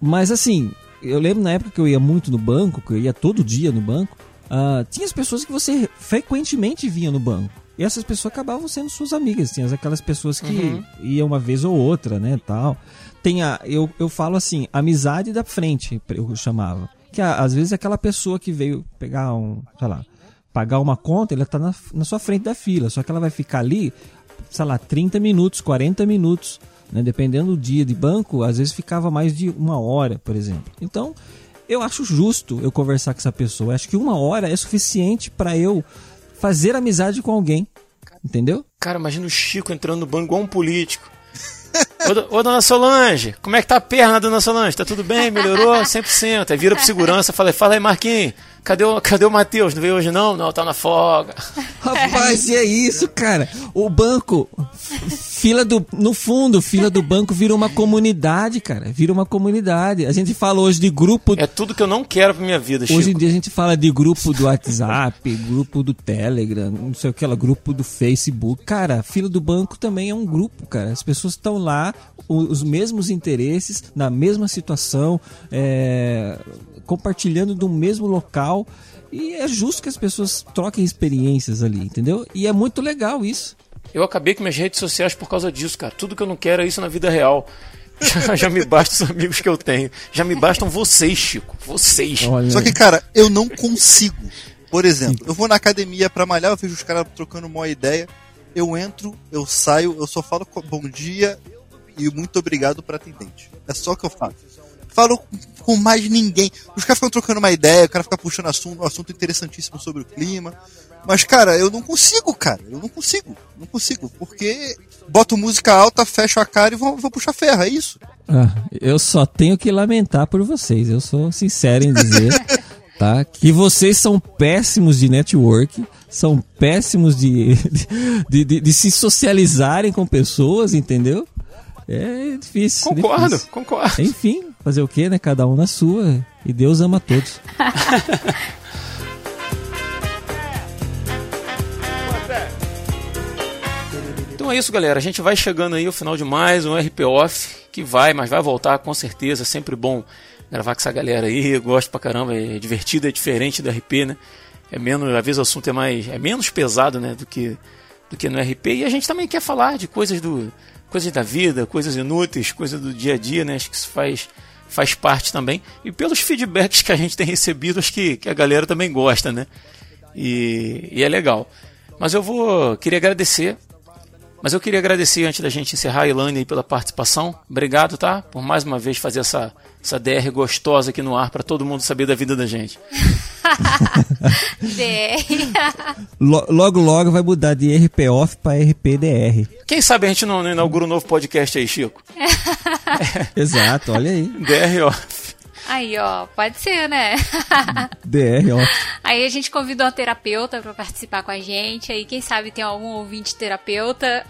mas assim, eu lembro na época que eu ia muito no banco, que eu ia todo dia no banco, ah, tinha as pessoas que você frequentemente via no banco. E essas pessoas acabavam sendo suas amigas. Tinha aquelas pessoas que iam uma vez ou outra, né, tal. Tem a, eu, eu falo assim, amizade da frente, eu chamava. Que a- às vezes aquela pessoa que veio pegar um, sei lá, pagar uma conta, ela tá na, na sua frente da fila. Só que ela vai ficar ali, sei lá, 30 minutos, 40 minutos. Né? Dependendo do dia de banco, às vezes ficava mais de uma hora, por exemplo. Então, eu acho justo eu conversar com essa pessoa. Eu acho que uma hora é suficiente para eu fazer amizade com alguém. Entendeu? Cara, imagina o Chico entrando no banco igual um político. Ô, ô, dona Solange, como é que tá a perna, dona Solange? Tá tudo bem? Melhorou? 100%. Aí vira pro segurança, fala, fala aí, Marquinhos, cadê o, cadê o Matheus? Não veio hoje não? Não, tá na folga. Rapaz, e é isso, cara. O banco, fila do. No fundo, fila do banco vira uma comunidade, cara. Vira uma comunidade. A gente fala hoje de grupo. É tudo que eu não quero pra minha vida, Chico. Hoje em dia a gente fala de grupo do WhatsApp, grupo do Telegram, não sei o que lá, grupo do Facebook. Cara, fila do banco também é um grupo, cara. As pessoas estão lá, os mesmos interesses, na mesma situação, é, compartilhando do mesmo local. E é justo que as pessoas troquem experiências ali, entendeu? E é muito legal isso. Eu acabei com minhas redes sociais por causa disso, cara. Tudo que eu não quero é isso na vida real. Já, já me bastam os amigos que eu tenho. Já me bastam vocês, Chico. Vocês. Olha, Só que, cara, eu não consigo. Por exemplo, eu vou na academia pra malhar, eu vejo os caras trocando uma ideia. Eu entro, eu saio, eu só falo bom dia e muito obrigado pra atendente. É só o que eu faço. Falo com- mais ninguém. Os caras ficam trocando uma ideia, o cara fica puxando assunto, um assunto interessantíssimo sobre o clima. Mas, cara, eu não consigo, cara. Eu não consigo. Não consigo. Porque boto música alta, fecho a cara e vou, vou puxar ferro. É isso. Ah, eu só tenho que lamentar por vocês. Eu sou sincero em dizer, tá? Que vocês são péssimos de network, são péssimos de, de, de, de se socializarem com pessoas, entendeu? É difícil. Concordo, difícil. concordo. Enfim, fazer o que, né? Cada um na sua. E Deus ama todos. Então é isso, galera. A gente vai chegando aí ao final de mais um RP Off, que vai, mas vai voltar com certeza. É sempre bom gravar com essa galera aí. Eu gosto pra caramba, é divertido, é diferente do RP, né? É menos, às vezes o assunto é mais, é menos pesado, né, do que do que no RP. E a gente também quer falar de coisas do coisas da vida, coisas inúteis, coisas do dia a dia, né? Acho que isso faz faz parte também. E pelos feedbacks que a gente tem recebido, acho que, que a galera também gosta, né? E, e é legal. Mas eu vou queria agradecer mas eu queria agradecer antes da gente encerrar a Ilane aí pela participação. Obrigado, tá? Por mais uma vez fazer essa, essa DR gostosa aqui no ar para todo mundo saber da vida da gente. DR. Lo- Logo, logo vai mudar de RP off pra RPDR. Quem sabe a gente não, não inaugura um novo podcast aí, Chico? Exato, olha aí. DR, ó. Aí, ó, pode ser, né? DR off. Aí a gente convidou uma terapeuta pra participar com a gente. Aí, quem sabe tem algum ouvinte terapeuta.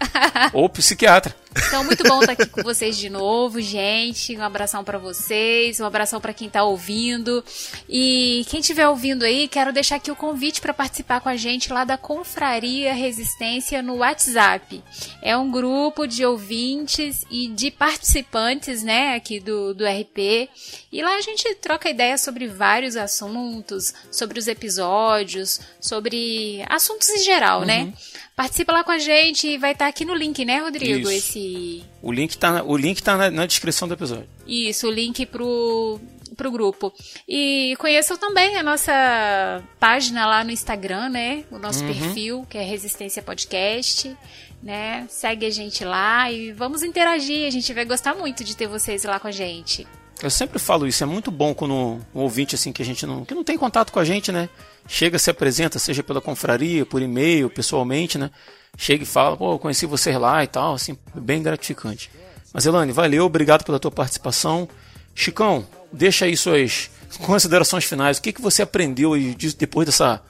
Ou psiquiatra. Então, muito bom estar aqui com vocês de novo, gente. Um abração para vocês, um abração para quem tá ouvindo. E quem estiver ouvindo aí, quero deixar aqui o convite para participar com a gente lá da Confraria Resistência no WhatsApp. É um grupo de ouvintes e de participantes, né, aqui do, do RP. E lá a gente troca ideias sobre vários assuntos, sobre os episódios, sobre assuntos em geral, né? uhum. né? Participa lá com a gente e vai estar tá aqui no link, né, Rodrigo? Isso. Esse. O link tá, o link tá na, na descrição do episódio. Isso, o link pro, pro grupo. E conheçam também a nossa página lá no Instagram, né? O nosso uhum. perfil, que é Resistência Podcast. Né? Segue a gente lá e vamos interagir. A gente vai gostar muito de ter vocês lá com a gente. Eu sempre falo isso, é muito bom quando um ouvinte assim que a gente não, que não tem contato com a gente, né? Chega, se apresenta, seja pela confraria, por e-mail, pessoalmente, né? Chega e fala, pô, conheci vocês lá e tal, assim, bem gratificante. Mas Elane, valeu, obrigado pela tua participação. Chicão, deixa aí suas considerações finais. O que, que você aprendeu aí depois dessa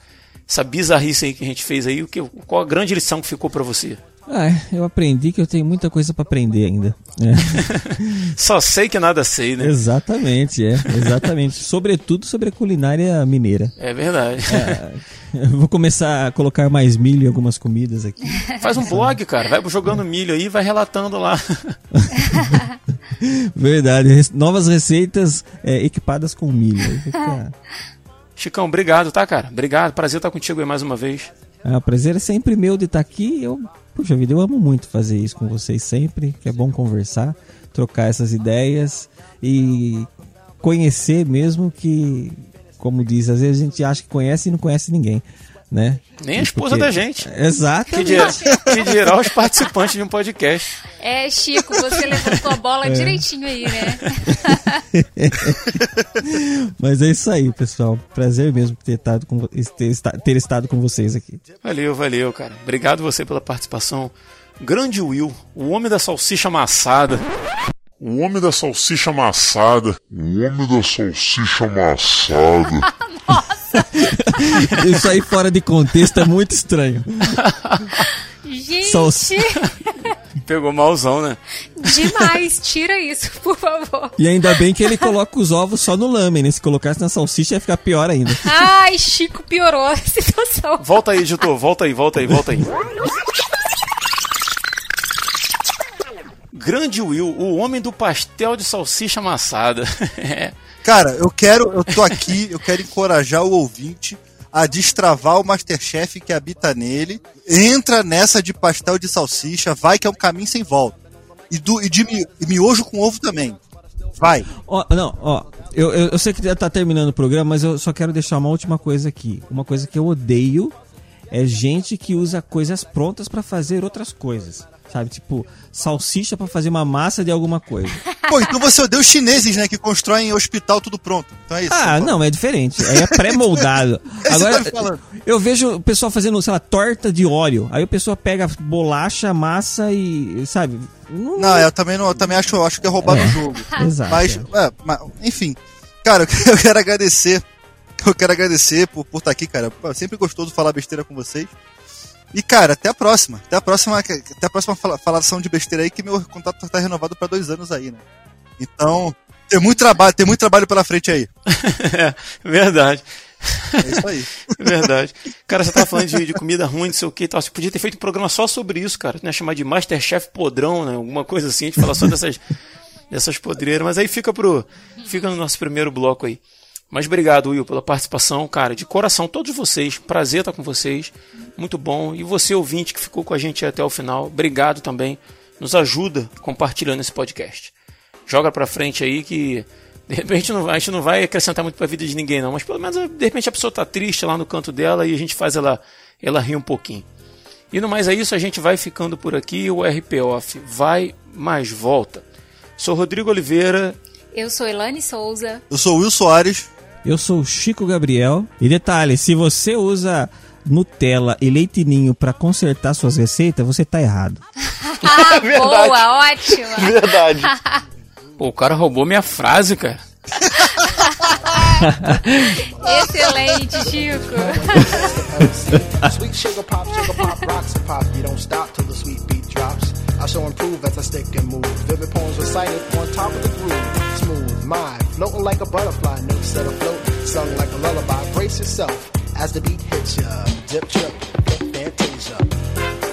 essa bizarrice aí que a gente fez aí? O que, qual a grande lição que ficou para você? Ah, eu aprendi que eu tenho muita coisa para aprender ainda. É. Só sei que nada sei, né? Exatamente, é. Exatamente. Sobretudo sobre a culinária mineira. É verdade. É, vou começar a colocar mais milho em algumas comidas aqui. Faz um blog, cara. Vai jogando milho aí e vai relatando lá. verdade. Novas receitas é, equipadas com milho. Chicão, obrigado, tá, cara? Obrigado. Prazer estar contigo aí mais uma vez. Ah, o prazer é sempre meu de estar aqui. Eu Puxa vida, eu amo muito fazer isso com vocês sempre, que é bom conversar, trocar essas ideias e conhecer mesmo que, como diz, às vezes a gente acha que conhece e não conhece ninguém né? Nem a esposa Porque... da gente. Exato. Que dirá, que dirá os participantes de um podcast. É, Chico, você levantou a bola é. direitinho aí, né? Mas é isso aí, pessoal. Prazer mesmo ter estado com, ter, ter estado com vocês aqui. Valeu, valeu, cara. Obrigado você pela participação. Grande Will, o homem da salsicha amassada. O homem da salsicha amassada. O homem da salsicha amassada. Nossa! Isso aí fora de contexto é muito estranho. Gente! Pegou malzão, né? Demais, tira isso, por favor. E ainda bem que ele coloca os ovos só no lame, né? Se colocasse na salsicha ia ficar pior ainda. Ai, Chico piorou a situação. Volta aí, editor, volta aí, volta aí, volta aí. Grande Will, o homem do pastel de salsicha amassada. É. Cara, eu quero, eu tô aqui, eu quero encorajar o ouvinte a destravar o Masterchef que habita nele. Entra nessa de pastel de salsicha, vai que é um caminho sem volta. E, do, e de e miojo com ovo também. Vai. Ó, não, ó, eu, eu, eu, sei que já tá terminando o programa, mas eu só quero deixar uma última coisa aqui. Uma coisa que eu odeio é gente que usa coisas prontas para fazer outras coisas sabe? Tipo, salsicha para fazer uma massa de alguma coisa. Pô, então você odeia os chineses, né? Que constroem hospital tudo pronto. Então é isso. Ah, não, é diferente. Aí é pré-moldado. É Agora, tá eu vejo o pessoal fazendo, sei lá, torta de óleo. Aí o pessoal pega bolacha, massa e, sabe? Não, não eu também não, eu também acho, acho que é roubar é. jogo. Exato. Mas, é. mas, enfim. Cara, eu quero agradecer. Eu quero agradecer por, por estar aqui, cara. Sempre gostoso falar besteira com vocês. E, cara, até a próxima. Até a próxima, até a próxima falação de besteira aí, que meu contato tá renovado para dois anos aí, né? Então, tem muito trabalho, tem muito trabalho pela frente aí. é, verdade. É isso aí. Verdade. Cara, você tava falando de, de, comida ruim, não sei o que e tal. Você podia ter feito um programa só sobre isso, cara. Né? Chamar de Masterchef podrão, né? Alguma coisa assim, a gente falar só dessas, dessas podreiras. Mas aí fica pro. Fica no nosso primeiro bloco aí. Mas obrigado, Will, pela participação, cara, de coração, todos vocês. Prazer estar com vocês. Muito bom. E você, ouvinte, que ficou com a gente até o final, obrigado também. Nos ajuda compartilhando esse podcast. Joga pra frente aí que. De repente não, a gente não vai acrescentar muito pra vida de ninguém, não. Mas pelo menos, de repente, a pessoa tá triste lá no canto dela e a gente faz ela, ela rir um pouquinho. E no mais é isso, a gente vai ficando por aqui. O RP Off vai mais volta. Sou Rodrigo Oliveira. Eu sou Elane Souza. Eu sou Will Soares. Eu sou o Chico Gabriel. E detalhe, se você usa Nutella e leite ninho para consertar suas receitas, você tá errado. ah, boa, ótima. Verdade. Pô, o cara roubou minha frase, cara. Excelente, Chico. sweet sugar pop, sugar pop, rocks and pop. You don't stop till the sweet beat drops. I shall improve as I stick and move. Vivid poems recited on top of the groove. Smooth, mind, floating like a butterfly. Notes set afloat, sung like a lullaby. Brace yourself as the beat hits ya. Dip, trip, fantasia.